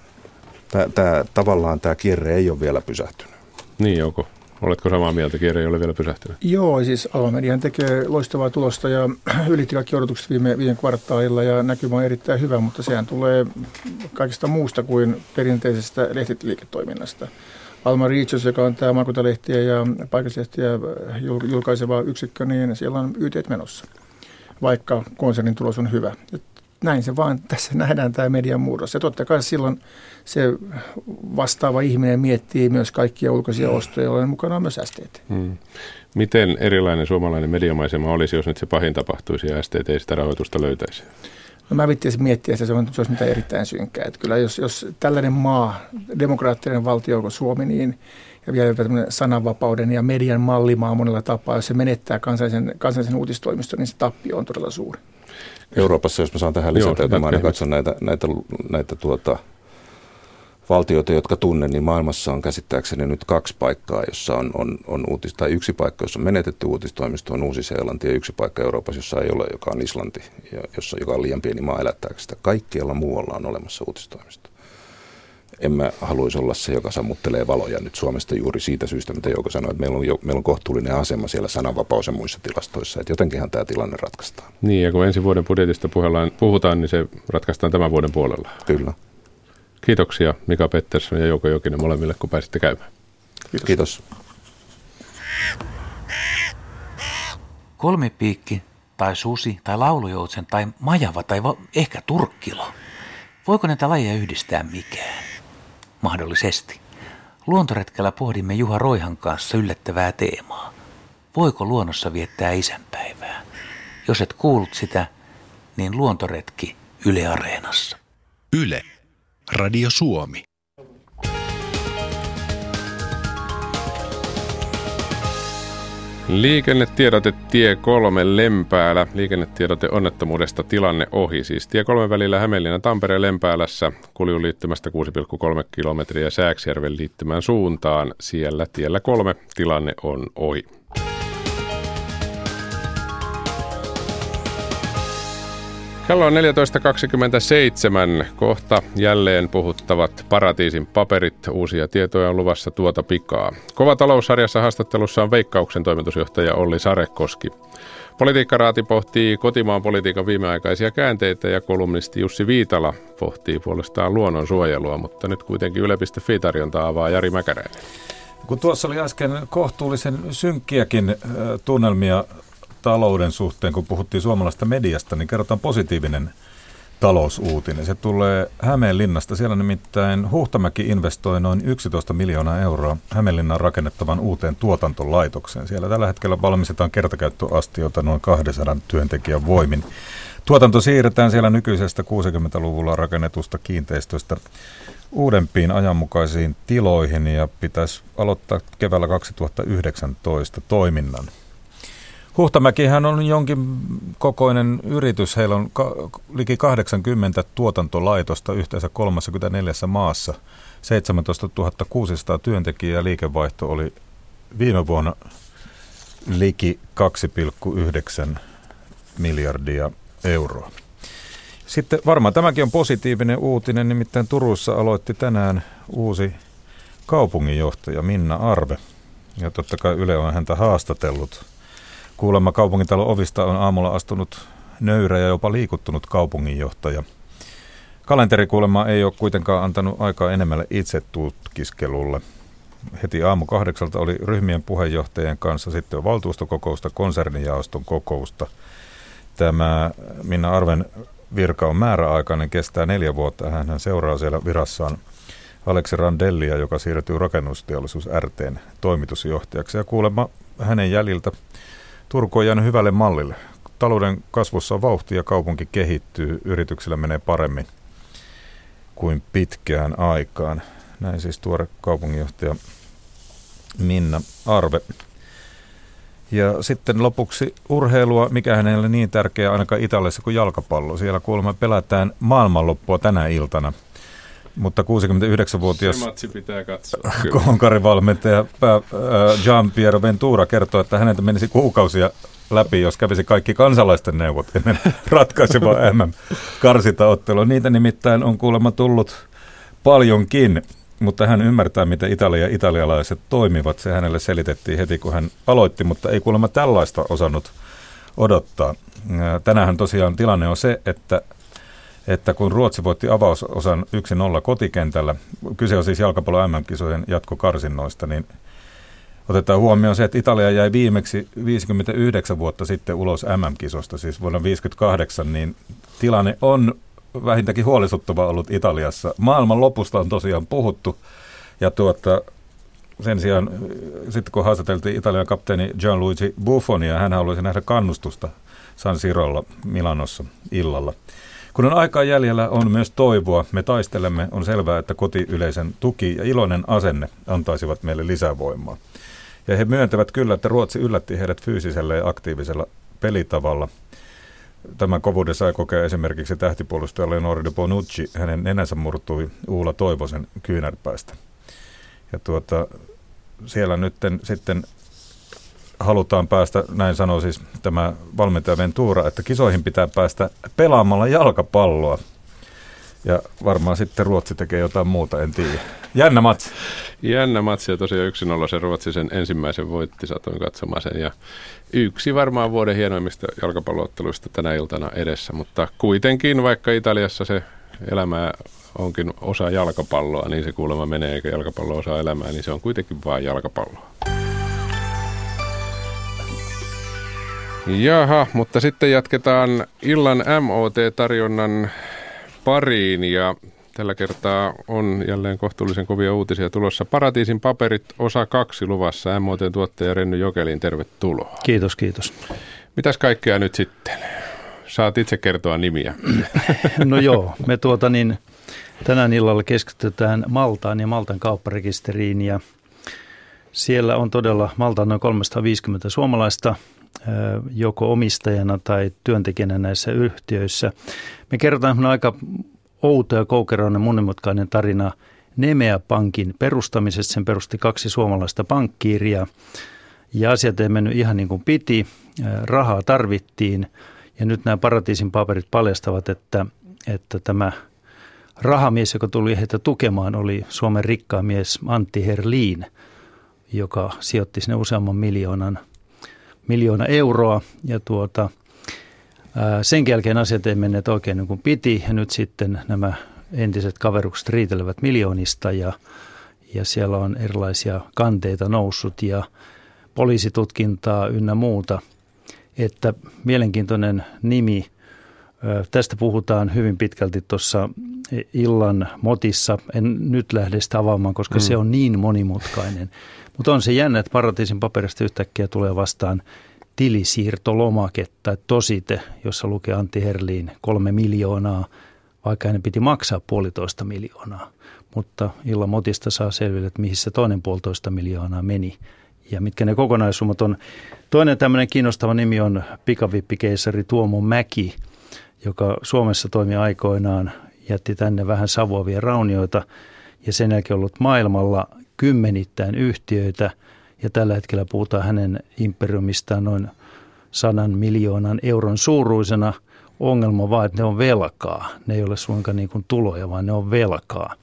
Tää, tää, tavallaan tämä kierre ei ole vielä pysähtynyt. Niin, Jouko. Oletko samaa mieltä, kierre ei ole vielä pysähtynyt? Joo, siis Alma Median tekee loistavaa tulosta ja ylitti kaikki odotukset viime, viime kvartaalilla ja näkymä on erittäin hyvä, mutta sehän tulee kaikesta muusta kuin perinteisestä lehtiliiketoiminnasta. Alma Reaches, joka on tämä maakuntalehtiä ja paikallislehtiä julkaiseva yksikkö, niin siellä on YT menossa, vaikka konsernin tulos on hyvä näin se vaan tässä nähdään tämä median murros. Ja totta kai silloin se vastaava ihminen miettii myös kaikkia ulkoisia ostoja, joiden mukana on myös STT. Hmm. Miten erilainen suomalainen mediamaisema olisi, jos nyt se pahin tapahtuisi ja STT sitä rahoitusta löytäisi? No mä vittaisin miettiä, että se, on, se olisi mitään erittäin synkkää. Että kyllä jos, jos tällainen maa, demokraattinen valtio kuin Suomi, niin ja vielä sananvapauden ja median mallimaa monella tapaa, jos se menettää kansallisen, kansallisen uutistoimiston, niin se tappio on todella suuri. Euroopassa, jos mä saan tähän lisätä, että mä katson näitä, näitä, näitä tuota, valtioita, jotka tunnen, niin maailmassa on käsittääkseni nyt kaksi paikkaa, jossa on, on, on uutis, tai yksi paikka, jossa on menetetty uutistoimisto, on Uusi-Seelanti, ja yksi paikka Euroopassa, jossa ei ole, joka on Islanti, ja jossa, joka on liian pieni maa elättääkseen sitä. Kaikkialla muualla on olemassa uutistoimisto en mä haluaisi olla se, joka sammuttelee valoja nyt Suomesta juuri siitä syystä, mitä Jouko sanoi, että meillä on, jo, meillä on kohtuullinen asema siellä sananvapaus ja muissa tilastoissa, että jotenkinhan tämä tilanne ratkaistaan. Niin, ja kun ensi vuoden budjetista puhutaan, niin se ratkaistaan tämän vuoden puolella. Kyllä. Kiitoksia Mika Pettersson ja Jouko Jokinen molemmille, kun pääsitte käymään. Kiitos. Kiitos. Kolmipiikki tai susi tai laulujoutsen tai majava tai va- ehkä turkkilo. Voiko näitä lajeja yhdistää mikään? mahdollisesti. Luontoretkellä pohdimme Juha Roihan kanssa yllättävää teemaa. Voiko luonnossa viettää isänpäivää? Jos et kuullut sitä, niin luontoretki Yle Areenassa. Yle. Radio Suomi. Liikennetiedote tie 3 Lempäälä. Liikennetiedote onnettomuudesta tilanne ohi. Siis tie 3 välillä Hämeenlinna Tampereen Lempäälässä kuljun liittymästä 6,3 kilometriä Sääksjärven liittymään suuntaan. Siellä tiellä 3 tilanne on ohi. Kello on 14.27. Kohta jälleen puhuttavat paratiisin paperit. Uusia tietoja on luvassa tuota pikaa. Kova taloussarjassa haastattelussa on Veikkauksen toimitusjohtaja Olli Sarekoski. Politiikkaraati pohtii kotimaan politiikan viimeaikaisia käänteitä ja kolumnisti Jussi Viitala pohtii puolestaan luonnonsuojelua, mutta nyt kuitenkin Yle.fi tarjonta avaa Jari Mäkäräinen. Kun tuossa oli äsken kohtuullisen synkkiäkin tunnelmia talouden suhteen, kun puhuttiin suomalaista mediasta, niin kerrotaan positiivinen talousuutinen. Se tulee Hämeenlinnasta. Siellä nimittäin Huhtamäki investoi noin 11 miljoonaa euroa Hämeenlinnan rakennettavan uuteen tuotantolaitokseen. Siellä tällä hetkellä valmistetaan kertakäyttöastioita noin 200 työntekijän voimin. Tuotanto siirretään siellä nykyisestä 60-luvulla rakennetusta kiinteistöstä uudempiin ajanmukaisiin tiloihin ja pitäisi aloittaa keväällä 2019 toiminnan. Huhtamäkihän on jonkin kokoinen yritys. Heillä on ka- liki 80 tuotantolaitosta yhteensä 34 maassa. 17 600 työntekijää liikevaihto oli viime vuonna liki 2,9 miljardia euroa. Sitten varmaan tämäkin on positiivinen uutinen, nimittäin Turussa aloitti tänään uusi kaupunginjohtaja Minna Arve. Ja totta kai Yle on häntä haastatellut. Kuulemma kaupungintalon ovista on aamulla astunut nöyrä ja jopa liikuttunut kaupunginjohtaja. Kalenteri kuulemma ei ole kuitenkaan antanut aikaa enemmälle itse tutkiskelulle. Heti aamu kahdeksalta oli ryhmien puheenjohtajien kanssa sitten valtuustokokousta, konsernijaoston kokousta. Tämä Minna Arven virka on määräaikainen, kestää neljä vuotta. Hän seuraa siellä virassaan Aleksi Randellia, joka siirtyy rakennusteollisuus RTn toimitusjohtajaksi. Ja kuulemma hänen jäljiltä Turku on jäänyt hyvälle mallille. Talouden kasvussa on vauhti ja kaupunki kehittyy. Yrityksillä menee paremmin kuin pitkään aikaan. Näin siis tuore kaupunginjohtaja Minna Arve. Ja sitten lopuksi urheilua, mikä hänelle niin tärkeää ainakaan Italiassa kuin jalkapallo. Siellä kuulemma pelätään maailmanloppua tänä iltana. Mutta 69-vuotias Se matsi pitää katsoa. konkarivalmentaja Jean Pierre Ventura kertoo, että häneltä menisi kuukausia läpi, jos kävisi kaikki kansalaisten neuvot ennen ratkaisevaa MM-karsintaottelua. Niitä nimittäin on kuulemma tullut paljonkin mutta hän ymmärtää, miten Italia ja italialaiset toimivat. Se hänelle selitettiin heti, kun hän aloitti, mutta ei kuulemma tällaista osannut odottaa. Tänään tosiaan tilanne on se, että, että kun Ruotsi voitti avausosan 1-0 kotikentällä, kyse on siis jalkapallo MM-kisojen jatkokarsinnoista, niin otetaan huomioon se, että Italia jäi viimeksi 59 vuotta sitten ulos MM-kisosta, siis vuonna 58, niin tilanne on vähintäänkin huolestuttava ollut Italiassa. Maailman lopusta on tosiaan puhuttu ja tuota, sen sijaan sitten kun haastateltiin Italian kapteeni Gianluigi Buffonia, hän haluaisi nähdä kannustusta San Sirolla Milanossa illalla. Kun on aikaa jäljellä, on myös toivoa. Me taistelemme. On selvää, että kotiyleisen tuki ja iloinen asenne antaisivat meille lisävoimaa. Ja he myöntävät kyllä, että Ruotsi yllätti heidät fyysisellä ja aktiivisella pelitavalla – Tämän kovuuden sai kokea esimerkiksi tähtipuolustaja Leonardo Bonucci. Hänen nenänsä murtui Uula Toivosen kyynärpäästä. Ja tuota, siellä nyt sitten halutaan päästä, näin sanoo siis tämä valmentaja Ventura, että kisoihin pitää päästä pelaamalla jalkapalloa. Ja varmaan sitten Ruotsi tekee jotain muuta, en tiedä. Jännä matsi. Jännä matsi ja tosiaan yksin olla se Ruotsi sen ensimmäisen voitti, satoin katsomaan sen. Ja yksi varmaan vuoden hienoimmista jalkapallootteluista tänä iltana edessä, mutta kuitenkin vaikka Italiassa se elämä onkin osa jalkapalloa, niin se kuulemma menee, eikä jalkapallo osa elämää, niin se on kuitenkin vain jalkapalloa. Jaha, mutta sitten jatketaan illan MOT-tarjonnan pariin ja tällä kertaa on jälleen kohtuullisen kovia uutisia tulossa. Paratiisin paperit osa kaksi luvassa. MOT tuottaja Renny Jokelin, tervetuloa. Kiitos, kiitos. Mitäs kaikkea nyt sitten? Saat itse kertoa nimiä. No joo, me tuota niin, tänään illalla keskitytään Maltaan ja Maltan kaupparekisteriin ja siellä on todella Maltaan noin 350 suomalaista joko omistajana tai työntekijänä näissä yhtiöissä. Me kerrotaan aika outo ja koukeroinen monimutkainen tarina Nemea Pankin perustamisesta. Sen perusti kaksi suomalaista pankkiiria ja asiat ei mennyt ihan niin kuin piti. Rahaa tarvittiin ja nyt nämä paratiisin paperit paljastavat, että, että tämä rahamies, joka tuli heitä tukemaan, oli Suomen rikkaa mies Antti Herliin, joka sijoitti sinne useamman miljoonan, miljoona euroa. Ja tuota, sen jälkeen asiat ei menneet oikein niin kuin piti ja nyt sitten nämä entiset kaverukset riitelevät miljoonista ja, ja siellä on erilaisia kanteita noussut ja poliisitutkintaa ynnä muuta. Että mielenkiintoinen nimi Tästä puhutaan hyvin pitkälti tuossa illan motissa. En nyt lähde sitä avaamaan, koska mm. se on niin monimutkainen. Mutta on se jännä, että paratiisin paperista yhtäkkiä tulee vastaan tilisiirtolomake tai tosite, jossa lukee Antti Herliin kolme miljoonaa, vaikka hänen piti maksaa puolitoista miljoonaa. Mutta illan motista saa selville, että mihin se toinen puolitoista miljoonaa meni ja mitkä ne kokonaissummat on. Toinen tämmöinen kiinnostava nimi on pikavippikeisari Tuomo Mäki, joka Suomessa toimi aikoinaan, jätti tänne vähän savuavia raunioita ja sen jälkeen ollut maailmalla kymmenittäin yhtiöitä ja tällä hetkellä puhutaan hänen imperiumistaan noin sadan miljoonan euron suuruisena. Ongelma vaan, että ne on velkaa. Ne ei ole suinkaan niin kuin tuloja, vaan ne on velkaa.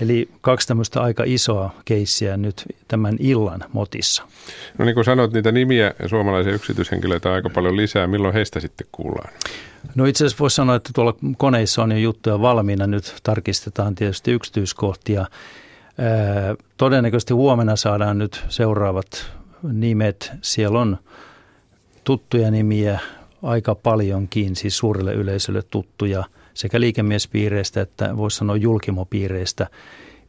Eli kaksi tämmöistä aika isoa keissiä nyt tämän illan motissa. No niin kuin sanoit, niitä nimiä suomalaisia yksityishenkilöitä on aika paljon lisää. Milloin heistä sitten kuullaan? No itse asiassa voisi sanoa, että tuolla koneissa on jo juttuja valmiina. Nyt tarkistetaan tietysti yksityiskohtia. Todennäköisesti huomenna saadaan nyt seuraavat nimet. Siellä on tuttuja nimiä aika paljonkin, siis suurelle yleisölle tuttuja – sekä liikemiespiireistä että voisi sanoa julkimopiireistä,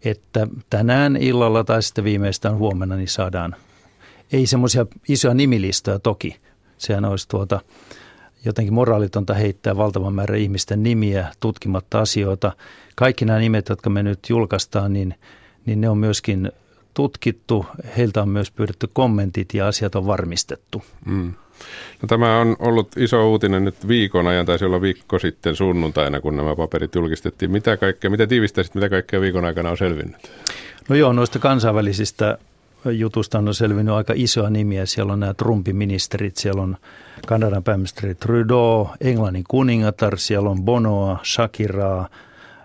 että tänään illalla tai sitten viimeistään huomenna niin saadaan, ei semmoisia isoja nimilistoja toki, sehän olisi tuota, jotenkin moraalitonta heittää valtavan määrä ihmisten nimiä tutkimatta asioita. Kaikki nämä nimet, jotka me nyt julkaistaan, niin, niin ne on myöskin tutkittu, heiltä on myös pyydetty kommentit ja asiat on varmistettu. Mm. No, tämä on ollut iso uutinen nyt viikon ajan, taisi olla viikko sitten sunnuntaina, kun nämä paperit julkistettiin. Mitä kaikkea, mitä tiivistäisit, mitä kaikkea viikon aikana on selvinnyt? No joo, noista kansainvälisistä jutusta on selvinnyt aika isoa nimiä. Siellä on nämä Trumpin ministerit, siellä on Kanadan pääministeri Trudeau, Englannin kuningatar, siellä on Bonoa, Shakiraa,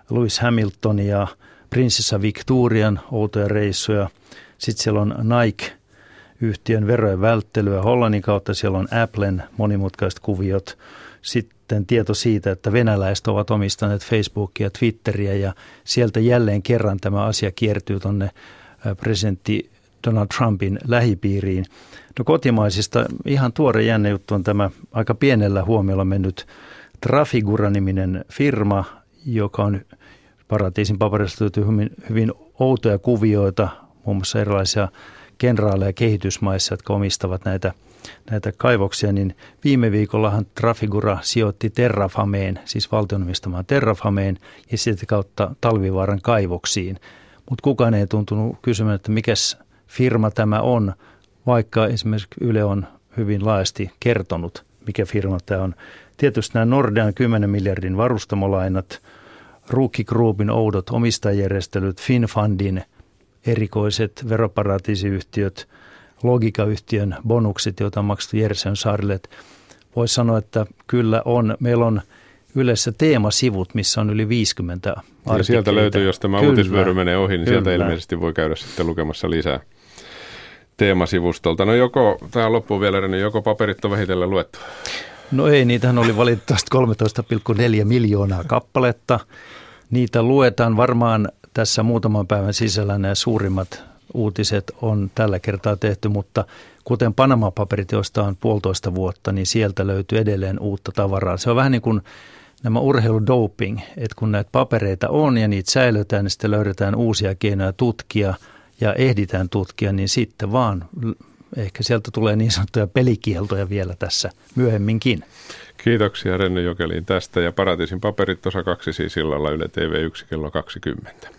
Lewis Hamiltonia, prinsessa Victorian outoja reissuja. Sitten siellä on Nike – yhtiön verojen välttelyä. Hollannin kautta siellä on Applen monimutkaiset kuviot. Sitten tieto siitä, että venäläiset ovat omistaneet Facebookia ja Twitteriä ja sieltä jälleen kerran tämä asia kiertyy tuonne presidentti Donald Trumpin lähipiiriin. No kotimaisista ihan tuore jänne juttu on tämä aika pienellä huomiolla mennyt Trafigura-niminen firma, joka on paratiisin paperista hyvin, hyvin outoja kuvioita, muun muassa erilaisia kenraaleja kehitysmaissa, jotka omistavat näitä, näitä kaivoksia, niin viime viikollahan Trafigura sijoitti Terrafameen, siis valtion omistamaan Terrafameen ja sitä kautta Talvivaaran kaivoksiin. Mutta kukaan ei tuntunut kysymään, että mikä firma tämä on, vaikka esimerkiksi Yle on hyvin laajasti kertonut, mikä firma tämä on. Tietysti nämä Nordean 10 miljardin varustamolainat, Rookie Groupin oudot omistajärjestelyt, FinFundin – erikoiset veroparatiisiyhtiöt, logikayhtiön bonukset, joita on maksettu Jersön saarille. Voisi sanoa, että kyllä on, meillä on yleensä teemasivut, missä on yli 50 artikkeleita. sieltä löytyy, jos tämä kyllä, uutisvyöry menee ohi, niin kyllä. sieltä ilmeisesti voi käydä sitten lukemassa lisää teemasivustolta. No joko, tähän loppuun vielä, niin joko paperit on vähitellen luettu? No ei, niitähän oli valitettavasti 13,4 miljoonaa kappaletta. Niitä luetaan varmaan tässä muutaman päivän sisällä nämä suurimmat uutiset on tällä kertaa tehty, mutta kuten Panama-paperit, joista on puolitoista vuotta, niin sieltä löytyy edelleen uutta tavaraa. Se on vähän niin kuin nämä urheiludoping, että kun näitä papereita on ja niitä säilytään, niin sitten löydetään uusia keinoja tutkia ja ehditään tutkia, niin sitten vaan ehkä sieltä tulee niin sanottuja pelikieltoja vielä tässä myöhemminkin. Kiitoksia Renne Jokeliin tästä ja Paratiisin paperit osa kaksi siis illalla Yle TV1 kello 20.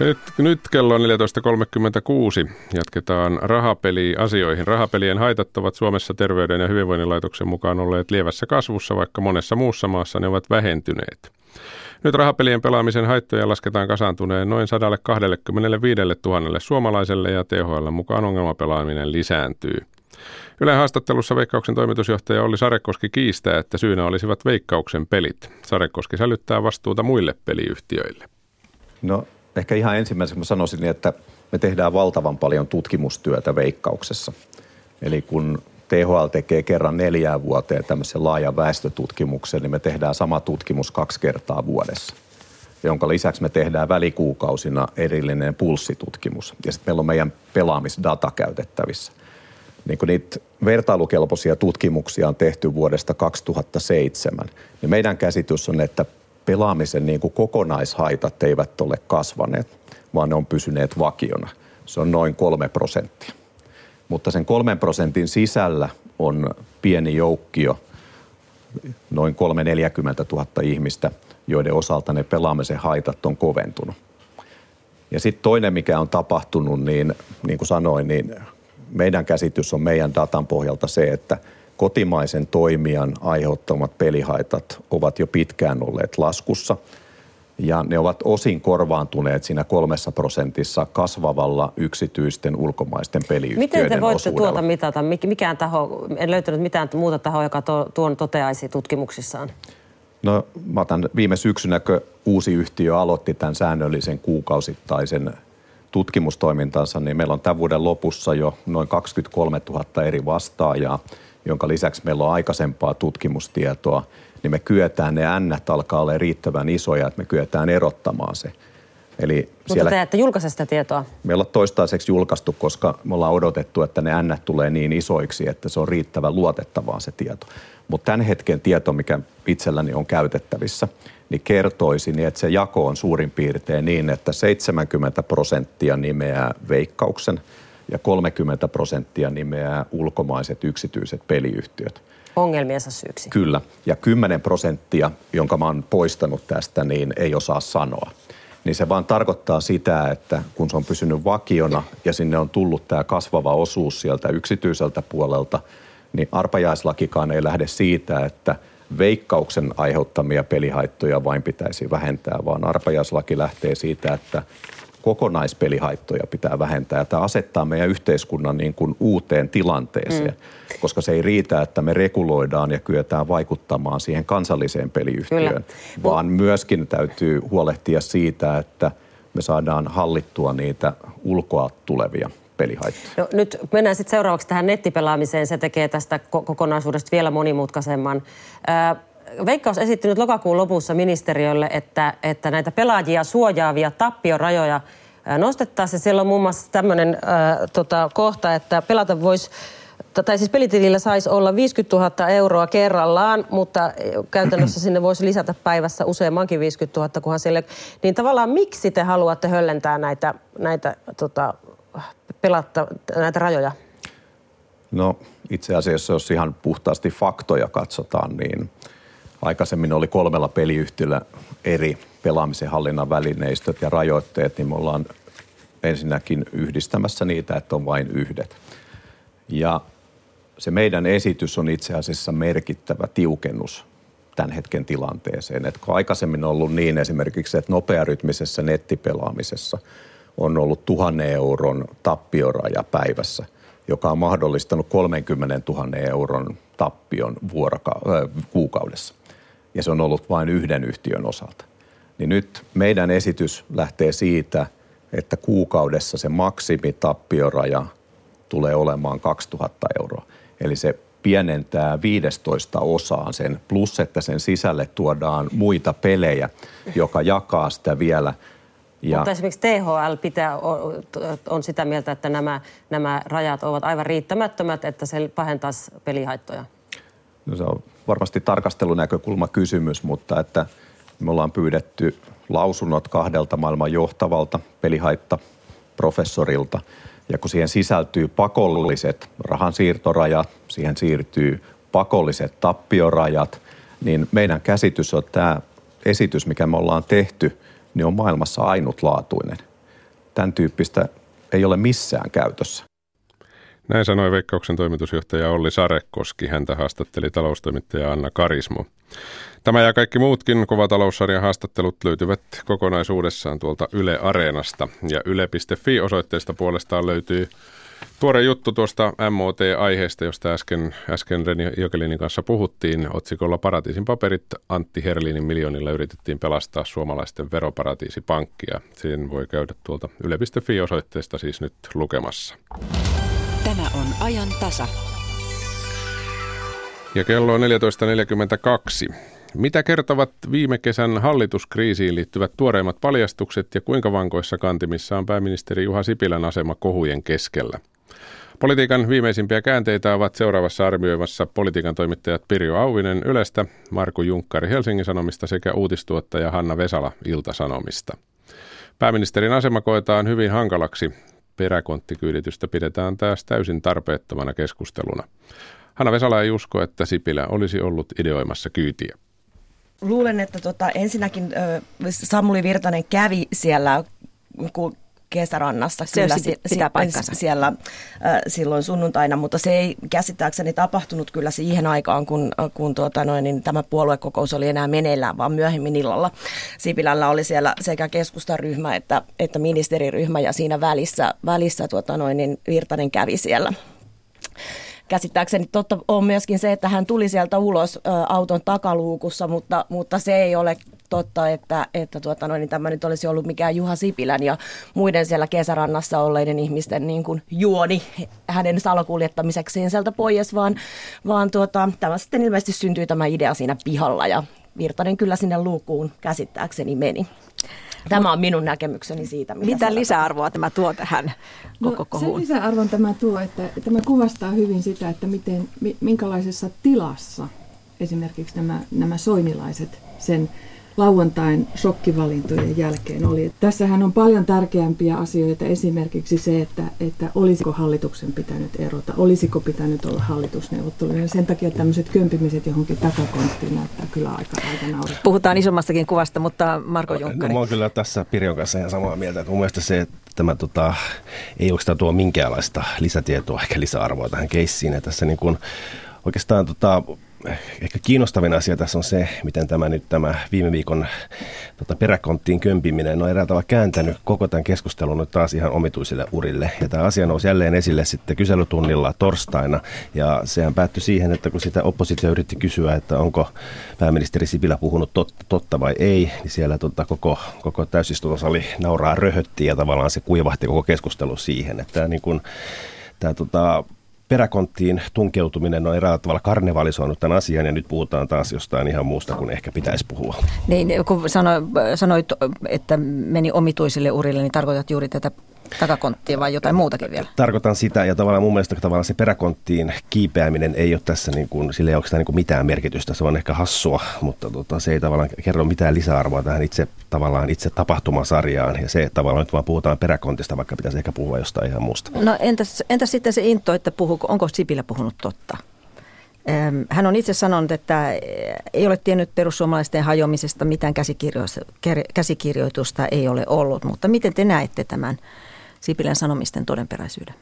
Nyt, nyt kello on 14.36. Jatketaan rahapeliasioihin. Rahapelien haitat ovat Suomessa Terveyden ja hyvinvoinnin laitoksen mukaan olleet lievässä kasvussa, vaikka monessa muussa maassa ne ovat vähentyneet. Nyt rahapelien pelaamisen haittoja lasketaan kasaantuneen noin 125 000 suomalaiselle ja THL mukaan ongelmapelaaminen lisääntyy. Ylen haastattelussa Veikkauksen toimitusjohtaja Olli Sarekoski kiistää, että syynä olisivat Veikkauksen pelit. Sarekoski sälyttää vastuuta muille peliyhtiöille. No ehkä ihan ensimmäiseksi mä sanoisin, että me tehdään valtavan paljon tutkimustyötä veikkauksessa. Eli kun THL tekee kerran neljään vuoteen tämmöisen laajan väestötutkimuksen, niin me tehdään sama tutkimus kaksi kertaa vuodessa jonka lisäksi me tehdään välikuukausina erillinen pulssitutkimus. Ja sitten meillä on meidän pelaamisdata käytettävissä. niin kun niitä vertailukelpoisia tutkimuksia on tehty vuodesta 2007, niin meidän käsitys on, että pelaamisen niin kuin kokonaishaitat eivät ole kasvaneet, vaan ne on pysyneet vakiona. Se on noin kolme prosenttia. Mutta sen kolmen prosentin sisällä on pieni joukkio, noin 340 000 ihmistä, joiden osalta ne pelaamisen haitat on koventunut. Ja sitten toinen, mikä on tapahtunut, niin, niin kuin sanoin, niin meidän käsitys on meidän datan pohjalta se, että kotimaisen toimijan aiheuttamat pelihaitat ovat jo pitkään olleet laskussa – ja ne ovat osin korvaantuneet siinä kolmessa prosentissa kasvavalla yksityisten ulkomaisten peliyhtiöiden Miten te voitte osuudella. tuota mitata? Mikään taho, en löytänyt mitään muuta tahoa, joka tuon toteaisi tutkimuksissaan. No mä otan viime syksynä, kun uusi yhtiö aloitti tämän säännöllisen kuukausittaisen tutkimustoimintansa, niin meillä on tämän vuoden lopussa jo noin 23 000 eri vastaajaa, jonka lisäksi meillä on aikaisempaa tutkimustietoa – niin me kyetään, ne ännät alkaa olla riittävän isoja, että me kyetään erottamaan se. Eli Mutta siellä, te ette julkaise sitä tietoa? Me ollaan toistaiseksi julkaistu, koska me ollaan odotettu, että ne ännät tulee niin isoiksi, että se on riittävän luotettavaa se tieto. Mutta tämän hetken tieto, mikä itselläni on käytettävissä, niin kertoisi, niin että se jako on suurin piirtein niin, että 70 prosenttia nimeää veikkauksen ja 30 prosenttia nimeää ulkomaiset yksityiset peliyhtiöt ongelmiensa syyksi. Kyllä, ja 10 prosenttia, jonka mä oon poistanut tästä, niin ei osaa sanoa. Niin se vaan tarkoittaa sitä, että kun se on pysynyt vakiona ja sinne on tullut tämä kasvava osuus sieltä yksityiseltä puolelta, niin arpajaislakikaan ei lähde siitä, että veikkauksen aiheuttamia pelihaittoja vain pitäisi vähentää, vaan arpajaislaki lähtee siitä, että kokonaispelihaittoja pitää vähentää. Ja tämä asettaa meidän yhteiskunnan niin kuin uuteen tilanteeseen, mm. koska se ei riitä, että me reguloidaan ja kyetään vaikuttamaan siihen kansalliseen peliyhtiöön, Kyllä. vaan myöskin täytyy huolehtia siitä, että me saadaan hallittua niitä ulkoa tulevia pelihaittoja. No, nyt mennään sitten seuraavaksi tähän nettipelaamiseen. Se tekee tästä kokonaisuudesta vielä monimutkaisemman. Veikkaus esitti nyt lokakuun lopussa ministeriölle, että, että näitä pelaajia suojaavia tappiorajoja nostettaisiin. Siellä on muun muassa tämmöinen äh, tota, kohta, että pelata voisi tai siis pelitilillä saisi olla 50 000 euroa kerrallaan, mutta käytännössä sinne voisi lisätä päivässä useammankin 50 000, kunhan siellä... Niin tavallaan miksi te haluatte höllentää näitä, näitä, tota, pelatta, näitä rajoja? No itse asiassa, jos ihan puhtaasti faktoja katsotaan, niin aikaisemmin oli kolmella peliyhtiöllä eri pelaamisen hallinnan välineistöt ja rajoitteet, niin me ollaan ensinnäkin yhdistämässä niitä, että on vain yhdet. Ja se meidän esitys on itse asiassa merkittävä tiukennus tämän hetken tilanteeseen. Et kun aikaisemmin on ollut niin esimerkiksi, että nopearytmisessä nettipelaamisessa on ollut tuhannen euron tappioraja päivässä, joka on mahdollistanut 30 000 euron tappion vuoroka- äh, kuukaudessa ja se on ollut vain yhden yhtiön osalta. Niin nyt meidän esitys lähtee siitä, että kuukaudessa se maksimitappioraja tulee olemaan 2000 euroa. Eli se pienentää 15 osaan sen, plus että sen sisälle tuodaan muita pelejä, joka jakaa sitä vielä. Ja Mutta esimerkiksi THL pitää, on sitä mieltä, että nämä, nämä rajat ovat aivan riittämättömät, että se pahentaisi pelihaittoja. No se on varmasti tarkastelunäkökulma kysymys, mutta että me ollaan pyydetty lausunnot kahdelta maailman johtavalta pelihaitta-professorilta. Ja kun siihen sisältyy pakolliset rahansiirtorajat, siihen siirtyy pakolliset tappiorajat, niin meidän käsitys on, tämä esitys, mikä me ollaan tehty, niin on maailmassa ainutlaatuinen. Tämän tyyppistä ei ole missään käytössä. Näin sanoi Veikkauksen toimitusjohtaja Olli Sarekoski. Häntä haastatteli taloustoimittaja Anna Karismo. Tämä ja kaikki muutkin kova taloussarjan haastattelut löytyvät kokonaisuudessaan tuolta Yle Areenasta. Ja yle.fi-osoitteesta puolestaan löytyy tuore juttu tuosta MOT-aiheesta, josta äsken, äsken Reni Jokelinin kanssa puhuttiin. Otsikolla Paratiisin paperit Antti Herlinin miljoonilla yritettiin pelastaa suomalaisten veroparatiisipankkia. Sen voi käydä tuolta yle.fi-osoitteesta siis nyt lukemassa. Tämä on ajan tasa. Ja kello on 14.42. Mitä kertovat viime kesän hallituskriisiin liittyvät tuoreimmat paljastukset ja kuinka vankoissa kantimissa on pääministeri Juha Sipilän asema kohujen keskellä? Politiikan viimeisimpiä käänteitä ovat seuraavassa arvioimassa politiikan toimittajat Pirjo Auvinen Ylestä, Marku Junkkari Helsingin Sanomista sekä uutistuottaja Hanna Vesala Ilta-Sanomista. Pääministerin asema koetaan hyvin hankalaksi. Peräkonttikyyditystä pidetään taas täysin tarpeettomana keskusteluna. Hanna Vesala ei usko, että Sipilä olisi ollut ideoimassa kyytiä. Luulen, että tota, ensinnäkin Samuli Virtanen kävi siellä kun kesärannassa se kyllä si- pitää paikkansa. siellä äh, silloin sunnuntaina, mutta se ei käsittääkseni tapahtunut kyllä siihen aikaan, kun, kun tuota noin, niin tämä puoluekokous oli enää meneillään, vaan myöhemmin illalla. Sipilällä oli siellä sekä keskustaryhmä että, että ministeriryhmä ja siinä välissä, välissä tuota noin, niin Virtanen kävi siellä käsittääkseni totta on myöskin se, että hän tuli sieltä ulos ä, auton takaluukussa, mutta, mutta se ei ole totta, että, että tuota, noin, niin tämä nyt olisi ollut mikään Juha Sipilän ja muiden siellä kesärannassa olleiden ihmisten niin kuin juoni hänen salakuljettamisekseen sieltä pois, vaan, vaan tuota, tämä sitten ilmeisesti syntyi tämä idea siinä pihalla ja Virtanen kyllä sinne luukuun käsittääkseni meni. Tämä on minun näkemykseni siitä. Mitä, mitä lisäarvoa tämä tuo tähän no, koko kohuun? Se lisäarvon tämä tuo, että tämä kuvastaa hyvin sitä, että miten, minkälaisessa tilassa esimerkiksi nämä, nämä soinilaiset sen lauantain shokkivalintojen jälkeen oli. Tässähän on paljon tärkeämpiä asioita, esimerkiksi se, että, että olisiko hallituksen pitänyt erota, olisiko pitänyt olla hallitusneuvotteluja. Sen takia tämmöiset kömpimiset johonkin takakonttiin näyttää kyllä aika, aika naurettavaa. Puhutaan isommastakin kuvasta, mutta Marko Junkkari. No, mä oon kyllä tässä Pirjon kanssa ihan samaa mieltä. Että mun mielestä se, että tämä tota, ei oikeastaan tuo minkäänlaista lisätietoa eikä lisäarvoa tähän keissiin. Ja tässä niin kuin, oikeastaan tota, ehkä kiinnostavin asia tässä on se, miten tämä nyt tämä viime viikon tota, peräkonttiin kömpiminen on eräällä kääntänyt koko tämän keskustelun nyt taas ihan omituisille urille. Ja tämä asia nousi jälleen esille sitten kyselytunnilla torstaina. Ja sehän päättyi siihen, että kun sitä oppositio yritti kysyä, että onko pääministeri Sipilä puhunut totta, totta vai ei, niin siellä tota, koko, koko täysistuntosali nauraa röhötti ja tavallaan se kuivahti koko keskustelu siihen, että niin kun, tämä tota, peräkonttiin tunkeutuminen on eräällä tavalla karnevalisoinut tämän asian ja nyt puhutaan taas jostain ihan muusta kuin ehkä pitäisi puhua. Niin, kun sanoit, että meni omituisille urille, niin tarkoitat juuri tätä takakonttia vai jotain muutakin vielä? Tarkoitan sitä ja tavallaan mun mielestä tavallaan se peräkonttiin kiipeäminen ei ole tässä niin kuin, sille ei ole niin kuin mitään merkitystä. Se on ehkä hassua, mutta tota, se ei tavallaan kerro mitään lisäarvoa tähän itse tavallaan itse tapahtumasarjaan ja se tavallaan nyt vaan puhutaan peräkontista, vaikka pitäisi ehkä puhua jostain ihan muusta. No entäs, entäs sitten se into, että puhuuko, onko Sipilä puhunut totta? Hän on itse sanonut, että ei ole tiennyt perussuomalaisten hajoamisesta, mitään käsikirjoitusta ei ole ollut, mutta miten te näette tämän Sipilän sanomisten todenperäisyyden?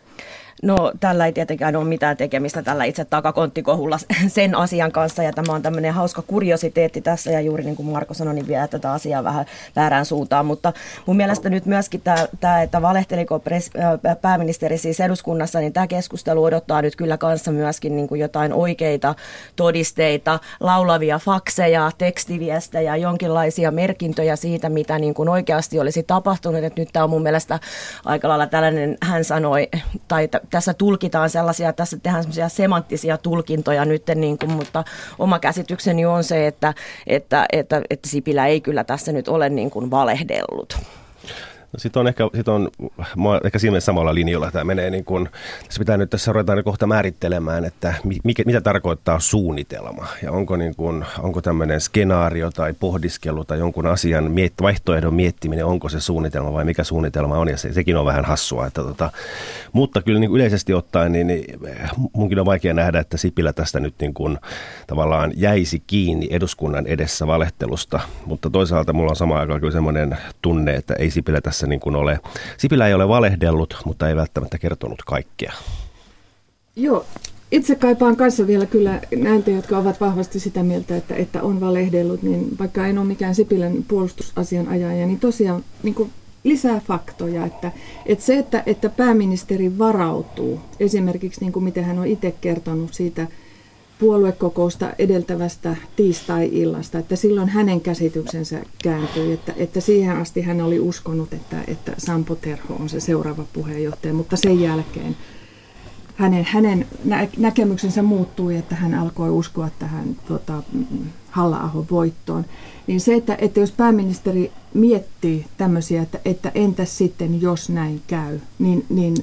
No tällä ei tietenkään ole mitään tekemistä tällä itse takakonttikohulla sen asian kanssa. Ja tämä on tämmöinen hauska kuriositeetti tässä. Ja juuri niin kuin Marko sanoi, niin vie tätä asiaa vähän väärään suuntaan, mutta mun mielestä nyt myöskin tämä, että valehteliko pres, pääministeri siis eduskunnassa, niin tämä keskustelu odottaa nyt kyllä kanssa myöskin niin kuin jotain oikeita todisteita, laulavia fakseja, tekstiviestejä, jonkinlaisia merkintöjä siitä, mitä niin kuin oikeasti olisi tapahtunut, että nyt tämä on mun mielestä aika lailla tällainen, hän sanoi, tai tässä tulkitaan sellaisia, tässä tehdään semmoisia semanttisia tulkintoja nyt, niin kuin, mutta oma käsitykseni on se, että, että, että, että Sipilä ei kyllä tässä nyt ole niin kuin valehdellut. No sitten on ehkä, sit on, ehkä siinä samalla linjalla tämä menee, niin kun, tässä pitää nyt tässä ruveta kohta määrittelemään, että mikä, mitä tarkoittaa suunnitelma ja onko, niin kun, onko tämmöinen skenaario tai pohdiskelu tai jonkun asian miet, vaihtoehdon miettiminen, onko se suunnitelma vai mikä suunnitelma on ja se, sekin on vähän hassua. Että tota, mutta kyllä niin yleisesti ottaen, niin, niin munkin on vaikea nähdä, että Sipilä tästä nyt niin kun, tavallaan jäisi kiinni eduskunnan edessä valehtelusta, mutta toisaalta mulla on samaan aikaan kyllä semmoinen tunne, että ei Sipilä tässä tässä niin kuin ole, Sipilä ei ole valehdellut, mutta ei välttämättä kertonut kaikkea. Joo, itse kaipaan kanssa vielä kyllä näitä, jotka ovat vahvasti sitä mieltä, että, että on valehdellut, niin vaikka en ole mikään Sipilän puolustusasianajaja, niin tosiaan niin kuin lisää faktoja, että, että se, että, että pääministeri varautuu, esimerkiksi niin kuin miten hän on itse kertonut siitä puoluekokousta edeltävästä tiistai-illasta, että silloin hänen käsityksensä kääntyi, että, että siihen asti hän oli uskonut, että, että Sampo Terho on se seuraava puheenjohtaja, mutta sen jälkeen hänen, hänen nä- näkemyksensä muuttui, että hän alkoi uskoa tähän tota, halla voittoon. Niin se, että, että jos pääministeri miettii tämmöisiä, että, että entäs sitten jos näin käy, niin, niin,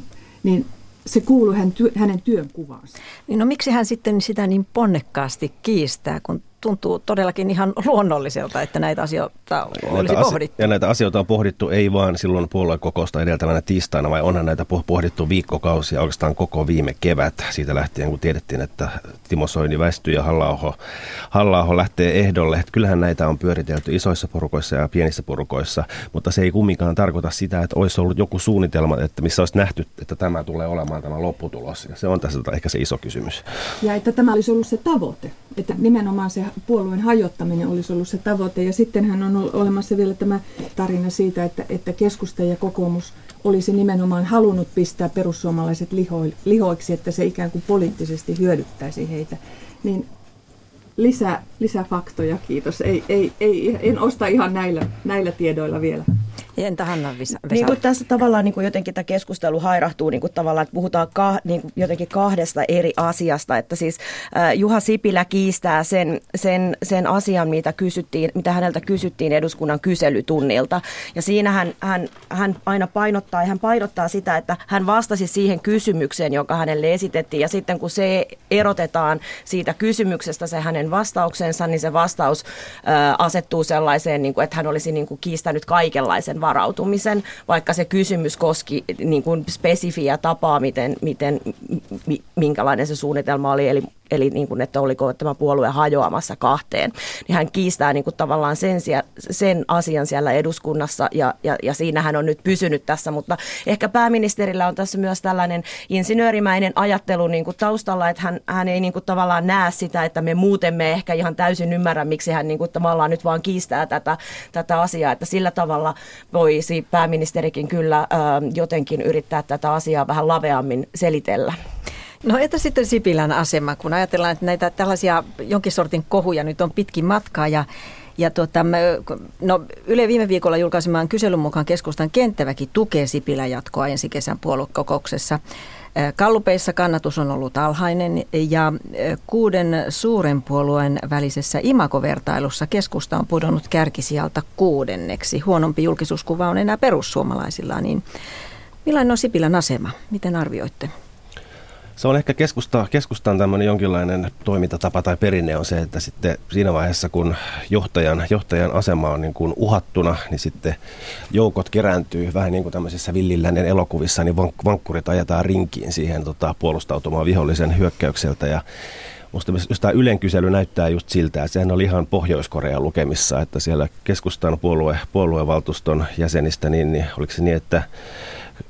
niin se kuuluu hänen, työ, hänen työnkuvaansa. Niin no miksi hän sitten sitä niin ponnekkaasti kiistää, kun tuntuu todellakin ihan luonnolliselta, että näitä asioita olisi näitä pohdittu. Ja näitä asioita on pohdittu ei vaan silloin puoluekokousta edeltävänä tiistaina, vai onhan näitä pohdittu viikkokausia oikeastaan koko viime kevät. Siitä lähtien, kun tiedettiin, että Timo Soini väistyy ja halla halla lähtee ehdolle. Että kyllähän näitä on pyöritelty isoissa porukoissa ja pienissä porukoissa, mutta se ei kumminkaan tarkoita sitä, että olisi ollut joku suunnitelma, että missä olisi nähty, että tämä tulee olemaan tämä lopputulos. Ja se on tässä ehkä se iso kysymys. Ja että tämä olisi ollut se tavoite, että nimenomaan se puolueen hajottaminen olisi ollut se tavoite. Ja sittenhän on olemassa vielä tämä tarina siitä, että, että keskusta ja kokoomus olisi nimenomaan halunnut pistää perussuomalaiset liho, lihoiksi, että se ikään kuin poliittisesti hyödyttäisi heitä. Niin lisää, lisää faktoja, kiitos. Ei, ei, ei, en osta ihan näillä, näillä tiedoilla vielä. Entä Hanna Vesa? Niin kuin tässä tavallaan niin kuin jotenkin tämä keskustelu hairahtuu niin kuin tavallaan, että puhutaan ka, niin kuin jotenkin kahdesta eri asiasta. Että siis äh, Juha Sipilä kiistää sen, sen, sen asian, mitä, kysyttiin, mitä häneltä kysyttiin eduskunnan kyselytunnilta. Ja siinä hän, hän, hän aina painottaa, hän painottaa sitä, että hän vastasi siihen kysymykseen, joka hänelle esitettiin. Ja sitten kun se erotetaan siitä kysymyksestä, se hänen vastauksensa, niin se vastaus äh, asettuu sellaiseen, niin kuin, että hän olisi niin kuin kiistänyt kaikenlaisen varautumisen, vaikka se kysymys koski niin kuin spesifiä tapaa, miten, miten, minkälainen se suunnitelma oli. Eli eli niin kuin, että oliko tämä puolue hajoamassa kahteen, niin hän kiistää niin kuin tavallaan sen, sen asian siellä eduskunnassa ja, ja, ja siinä hän on nyt pysynyt tässä, mutta ehkä pääministerillä on tässä myös tällainen insinöörimäinen ajattelu niin kuin taustalla, että hän, hän ei niin kuin tavallaan näe sitä, että me muutemme ehkä ihan täysin ymmärrä, miksi hän niin kuin tavallaan nyt vaan kiistää tätä, tätä asiaa, että sillä tavalla voisi pääministerikin kyllä ö, jotenkin yrittää tätä asiaa vähän laveammin selitellä. No entä sitten Sipilän asema, kun ajatellaan, että näitä tällaisia jonkin sortin kohuja nyt on pitkin matkaa ja ja tuota, no, Yle viime viikolla julkaisemaan kyselyn mukaan keskustan kenttäväki tukee Sipilän jatkoa ensi kesän puoluekokouksessa. Kallupeissa kannatus on ollut alhainen ja kuuden suuren puolueen välisessä imakovertailussa keskusta on pudonnut kärkisijalta kuudenneksi. Huonompi julkisuuskuva on enää perussuomalaisilla, niin millainen on Sipilän asema? Miten arvioitte? Se on ehkä keskusta, keskustan tämmöinen jonkinlainen toimintatapa tai perinne on se, että sitten siinä vaiheessa, kun johtajan, johtajan asema on niin kuin uhattuna, niin sitten joukot kerääntyy vähän niin kuin tämmöisissä villilläinen elokuvissa, niin vankkurit ajetaan rinkiin siihen tota, puolustautumaan vihollisen hyökkäykseltä. Ja Musta jos tämä Ylen kysely näyttää just siltä, että sehän oli ihan Pohjois-Korean lukemissa, että siellä keskustan puolue, puoluevaltuuston jäsenistä, niin, niin oliko se niin, että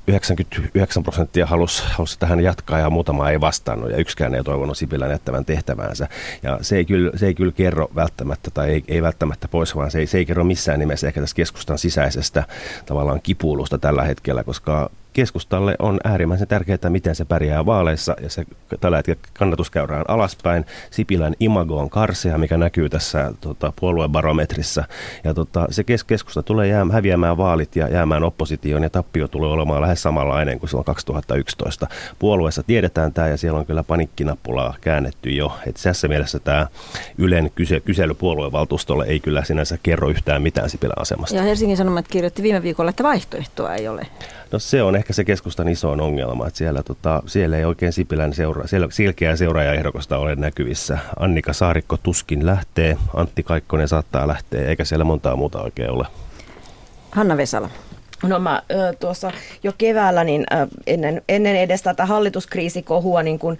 99 prosenttia halusi, halusi tähän jatkaa ja muutama ei vastannut ja yksikään ei toivonut Sipilän jättävän tehtäväänsä. Ja se ei kyllä, se ei kyllä kerro välttämättä tai ei, ei välttämättä pois, vaan se ei, se ei kerro missään nimessä ehkä tästä keskustan sisäisestä tavallaan kipuulusta tällä hetkellä, koska keskustalle on äärimmäisen tärkeää, miten se pärjää vaaleissa ja se tällä hetkellä kannatuskäyrään alaspäin. Sipilän imago on karsea, mikä näkyy tässä tota, puoluebarometrissa ja tota, se kes- keskusta tulee jää, häviämään vaalit ja jäämään oppositioon ja tappio tulee olemaan lähes samanlainen kuin silloin 2011. Puolueessa tiedetään tämä ja siellä on kyllä panikkinappulaa käännetty jo. Et tässä mielessä tämä Ylen kyse- kysely puoluevaltuustolle ei kyllä sinänsä kerro yhtään mitään Sipilän asemasta. Ja Helsingin Sanomat kirjoitti viime viikolla, että vaihtoehtoa ei ole. No se on ehkä se keskustan iso ongelma, että siellä, tota, siellä ei oikein Sipilän seura, selkeää seuraajaehdokosta ole näkyvissä. Annika Saarikko tuskin lähtee, Antti Kaikkonen saattaa lähteä, eikä siellä montaa muuta oikein ole. Hanna Vesala. No mä tuossa jo keväällä niin ennen, ennen edes tätä hallituskriisikohua niin kun,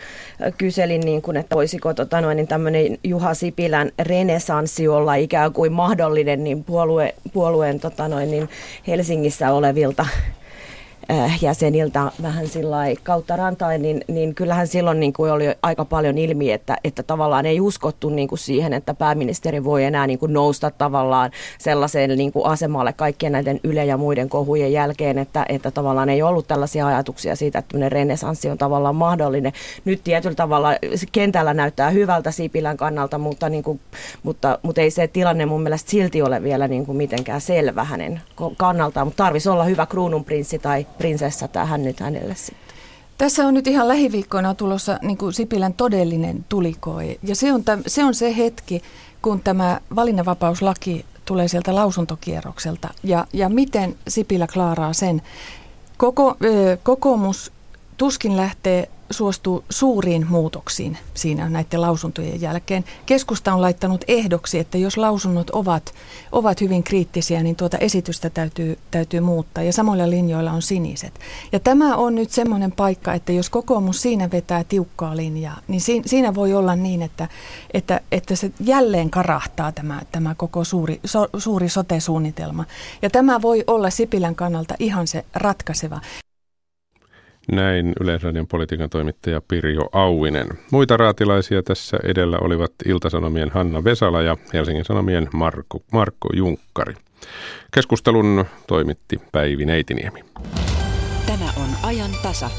kyselin, niin kun, että voisiko tota, noin, niin tämmöinen Juha Sipilän renesanssi olla ikään kuin mahdollinen niin puolue, puolueen tota, noin, niin Helsingissä olevilta jäseniltä vähän sillä kautta rantain, niin, niin kyllähän silloin niin kuin oli aika paljon ilmi, että, että tavallaan ei uskottu niin kuin siihen, että pääministeri voi enää niin kuin nousta tavallaan sellaiseen niin kuin asemalle kaikkien näiden Yle ja muiden kohujen jälkeen, että, että tavallaan ei ollut tällaisia ajatuksia siitä, että renesanssi on tavallaan mahdollinen. Nyt tietyllä tavalla kentällä näyttää hyvältä Sipilän kannalta, mutta, niin kuin, mutta, mutta ei se tilanne mun mielestä silti ole vielä niin kuin mitenkään selvä hänen kannaltaan, mutta tarvitsisi olla hyvä kruununprinssi tai prinsessa tähän nyt hänelle sitten. Tässä on nyt ihan lähiviikkoina tulossa niin kuin Sipilän todellinen tulikoe. Ja se on, täm, se on se hetki, kun tämä valinnanvapauslaki tulee sieltä lausuntokierrokselta. Ja, ja miten Sipilä klaaraa sen. Koko, ö, kokoomus tuskin lähtee suostuu suuriin muutoksiin siinä näiden lausuntojen jälkeen. Keskusta on laittanut ehdoksi, että jos lausunnot ovat, ovat hyvin kriittisiä, niin tuota esitystä täytyy, täytyy muuttaa. Ja samoilla linjoilla on siniset. Ja tämä on nyt semmoinen paikka, että jos kokoomus siinä vetää tiukkaa linjaa, niin siinä voi olla niin, että, että, että se jälleen karahtaa tämä, tämä koko suuri, so, suuri sote-suunnitelma. Ja tämä voi olla Sipilän kannalta ihan se ratkaiseva. Näin Yleisradion politiikan toimittaja Pirjo Auinen. Muita raatilaisia tässä edellä olivat Iltasanomien Hanna Vesala ja Helsingin Sanomien Marko, Markko Junkkari. Keskustelun toimitti Päivi Neitiniemi. Tämä on ajan tasa.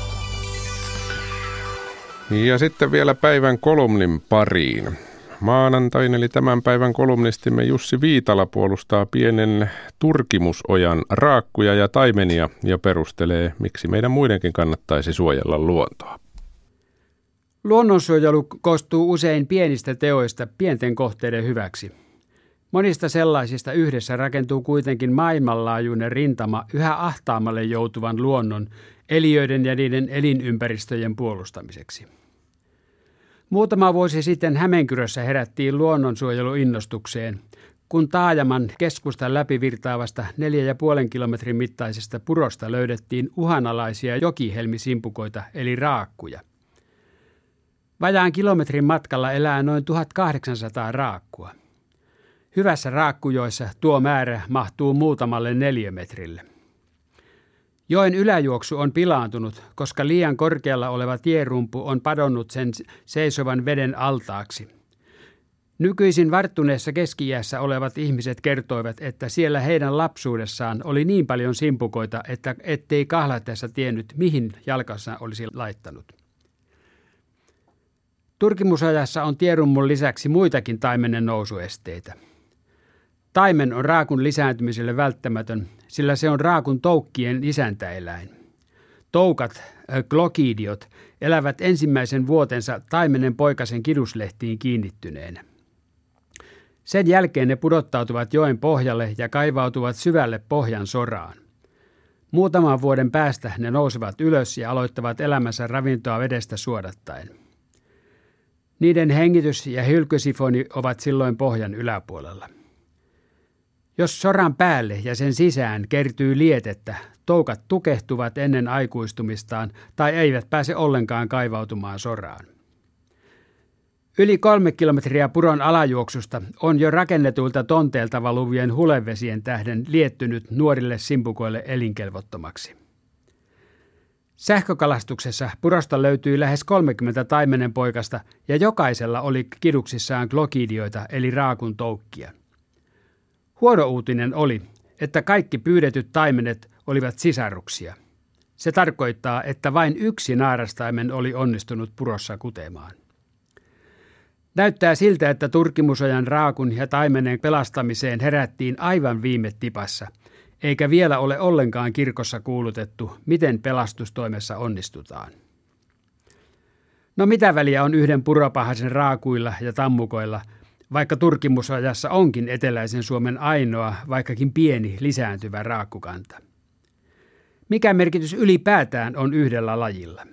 Ja sitten vielä päivän kolumnin pariin. Maanantain eli tämän päivän kolumnistimme Jussi Viitala puolustaa pienen turkimusojan raakkuja ja taimenia ja perustelee, miksi meidän muidenkin kannattaisi suojella luontoa. Luonnonsuojelu koostuu usein pienistä teoista pienten kohteiden hyväksi. Monista sellaisista yhdessä rakentuu kuitenkin maailmanlaajuinen rintama yhä ahtaamalle joutuvan luonnon, eliöiden ja niiden elinympäristöjen puolustamiseksi. Muutama vuosi sitten Hämeenkyrössä herättiin luonnonsuojeluinnostukseen, kun Taajaman keskustan läpivirtaavasta 4,5 kilometrin mittaisesta purosta löydettiin uhanalaisia jokihelmisimpukoita eli raakkuja. Vajaan kilometrin matkalla elää noin 1800 raakkua. Hyvässä raakkujoissa tuo määrä mahtuu muutamalle neliömetrille. Joen yläjuoksu on pilaantunut, koska liian korkealla oleva tierumpu on padonnut sen seisovan veden altaaksi. Nykyisin varttuneessa keski olevat ihmiset kertoivat, että siellä heidän lapsuudessaan oli niin paljon simpukoita, että ettei kahlatessa tiennyt, mihin jalkansa olisi laittanut. Turkimusajassa on tierummun lisäksi muitakin taimenen nousuesteitä. Taimen on raakun lisääntymiselle välttämätön, sillä se on raakun toukkien isäntäeläin. Toukat, glokidiot, elävät ensimmäisen vuotensa taimenen poikasen kiduslehtiin kiinnittyneenä. Sen jälkeen ne pudottautuvat joen pohjalle ja kaivautuvat syvälle pohjan soraan. Muutaman vuoden päästä ne nousevat ylös ja aloittavat elämänsä ravintoa vedestä suodattaen. Niiden hengitys ja hylkysifoni ovat silloin pohjan yläpuolella. Jos soran päälle ja sen sisään kertyy lietettä, toukat tukehtuvat ennen aikuistumistaan tai eivät pääse ollenkaan kaivautumaan soraan. Yli kolme kilometriä puron alajuoksusta on jo rakennetuilta tonteelta valuvien hulevesien tähden liettynyt nuorille simpukoille elinkelvottomaksi. Sähkökalastuksessa purosta löytyi lähes 30 taimenen poikasta ja jokaisella oli kiduksissaan glokidioita eli raakun toukkia. Huono uutinen oli, että kaikki pyydetyt taimenet olivat sisaruksia. Se tarkoittaa, että vain yksi naarastaimen oli onnistunut purossa kutemaan. Näyttää siltä, että turkimusojan raakun ja taimenen pelastamiseen herättiin aivan viime tipassa, eikä vielä ole ollenkaan kirkossa kuulutettu, miten pelastustoimessa onnistutaan. No mitä väliä on yhden puropahasen raakuilla ja tammukoilla – vaikka turkimusajassa onkin eteläisen Suomen ainoa, vaikkakin pieni, lisääntyvä raakkukanta. Mikä merkitys ylipäätään on yhdellä lajilla?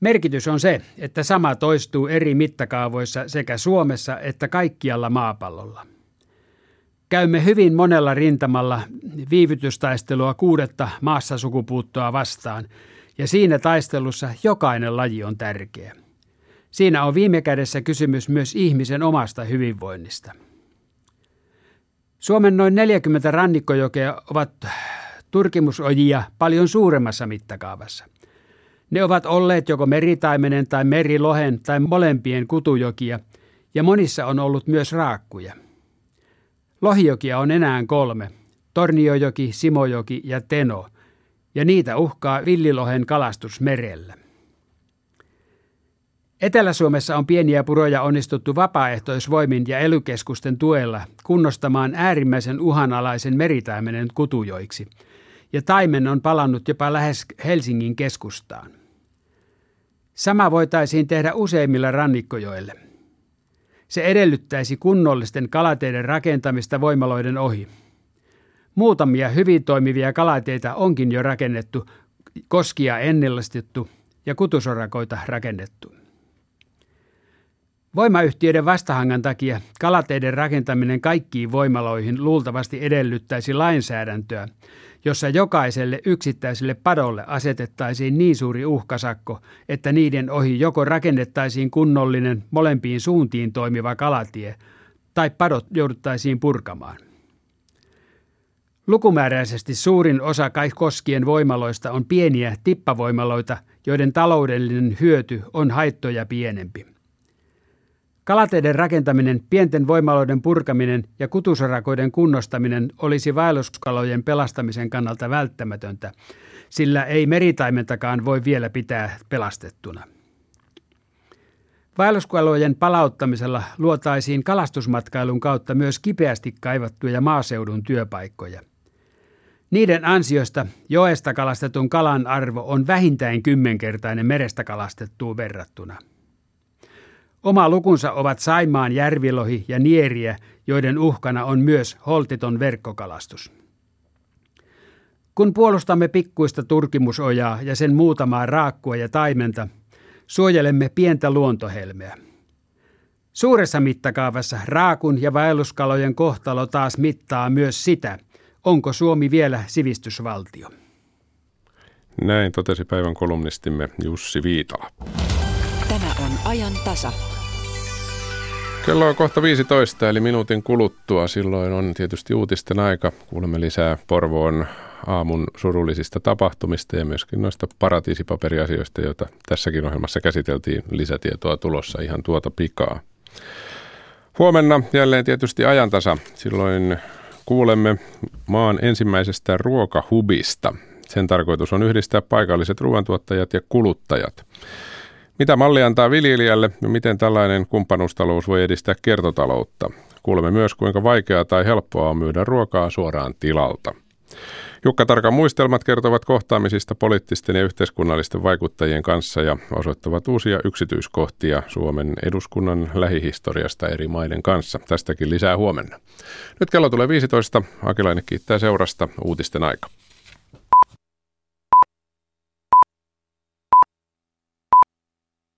Merkitys on se, että sama toistuu eri mittakaavoissa sekä Suomessa että kaikkialla maapallolla. Käymme hyvin monella rintamalla viivytystaistelua kuudetta maassa sukupuuttoa vastaan, ja siinä taistelussa jokainen laji on tärkeä. Siinä on viime kädessä kysymys myös ihmisen omasta hyvinvoinnista. Suomen noin 40 rannikkojokea ovat turkimusojia paljon suuremmassa mittakaavassa. Ne ovat olleet joko meritaimenen tai merilohen tai molempien kutujokia, ja monissa on ollut myös raakkuja. Lohijokia on enää kolme, Torniojoki, Simojoki ja Teno, ja niitä uhkaa villilohen kalastus merellä. Etelä-Suomessa on pieniä puroja onnistuttu vapaaehtoisvoimin ja elykeskusten tuella kunnostamaan äärimmäisen uhanalaisen meritaimenen kutujoiksi, ja taimen on palannut jopa lähes Helsingin keskustaan. Sama voitaisiin tehdä useimmilla rannikkojoille. Se edellyttäisi kunnollisten kalateiden rakentamista voimaloiden ohi. Muutamia hyvin toimivia kalateita onkin jo rakennettu, koskia ennallistettu ja kutusorakoita rakennettu. Voimayhtiöiden vastahangan takia kalateiden rakentaminen kaikkiin voimaloihin luultavasti edellyttäisi lainsäädäntöä, jossa jokaiselle yksittäiselle padolle asetettaisiin niin suuri uhkasakko, että niiden ohi joko rakennettaisiin kunnollinen molempiin suuntiin toimiva kalatie tai padot jouduttaisiin purkamaan. Lukumääräisesti suurin osa koskien voimaloista on pieniä tippavoimaloita, joiden taloudellinen hyöty on haittoja pienempi. Kalateiden rakentaminen, pienten voimaloiden purkaminen ja kutusarakoiden kunnostaminen olisi vaelluskalojen pelastamisen kannalta välttämätöntä, sillä ei meritaimentakaan voi vielä pitää pelastettuna. Vaelluskalojen palauttamisella luotaisiin kalastusmatkailun kautta myös kipeästi kaivattuja maaseudun työpaikkoja. Niiden ansiosta joesta kalastetun kalan arvo on vähintään kymmenkertainen merestä kalastettuun verrattuna. Oma lukunsa ovat Saimaan järvilohi ja nieriä, joiden uhkana on myös holtiton verkkokalastus. Kun puolustamme pikkuista turkimusojaa ja sen muutamaa raakkua ja taimenta, suojelemme pientä luontohelmeä. Suuressa mittakaavassa raakun ja vaelluskalojen kohtalo taas mittaa myös sitä, onko Suomi vielä sivistysvaltio. Näin totesi päivän kolumnistimme Jussi Viitala. Tämä on ajan tasa. Kello on kohta 15, eli minuutin kuluttua. Silloin on tietysti uutisten aika. Kuulemme lisää Porvoon aamun surullisista tapahtumista ja myöskin noista paratiisipaperiasioista, joita tässäkin ohjelmassa käsiteltiin. Lisätietoa tulossa ihan tuota pikaa. Huomenna jälleen tietysti ajantasa. Silloin kuulemme maan ensimmäisestä ruokahubista. Sen tarkoitus on yhdistää paikalliset ruoantuottajat ja kuluttajat. Mitä malli antaa viljelijälle ja miten tällainen kumppanuustalous voi edistää kiertotaloutta? Kuulemme myös, kuinka vaikeaa tai helppoa on myydä ruokaa suoraan tilalta. Jukka Tarkan muistelmat kertovat kohtaamisista poliittisten ja yhteiskunnallisten vaikuttajien kanssa ja osoittavat uusia yksityiskohtia Suomen eduskunnan lähihistoriasta eri maiden kanssa. Tästäkin lisää huomenna. Nyt kello tulee 15. Akilainen kiittää seurasta uutisten aika.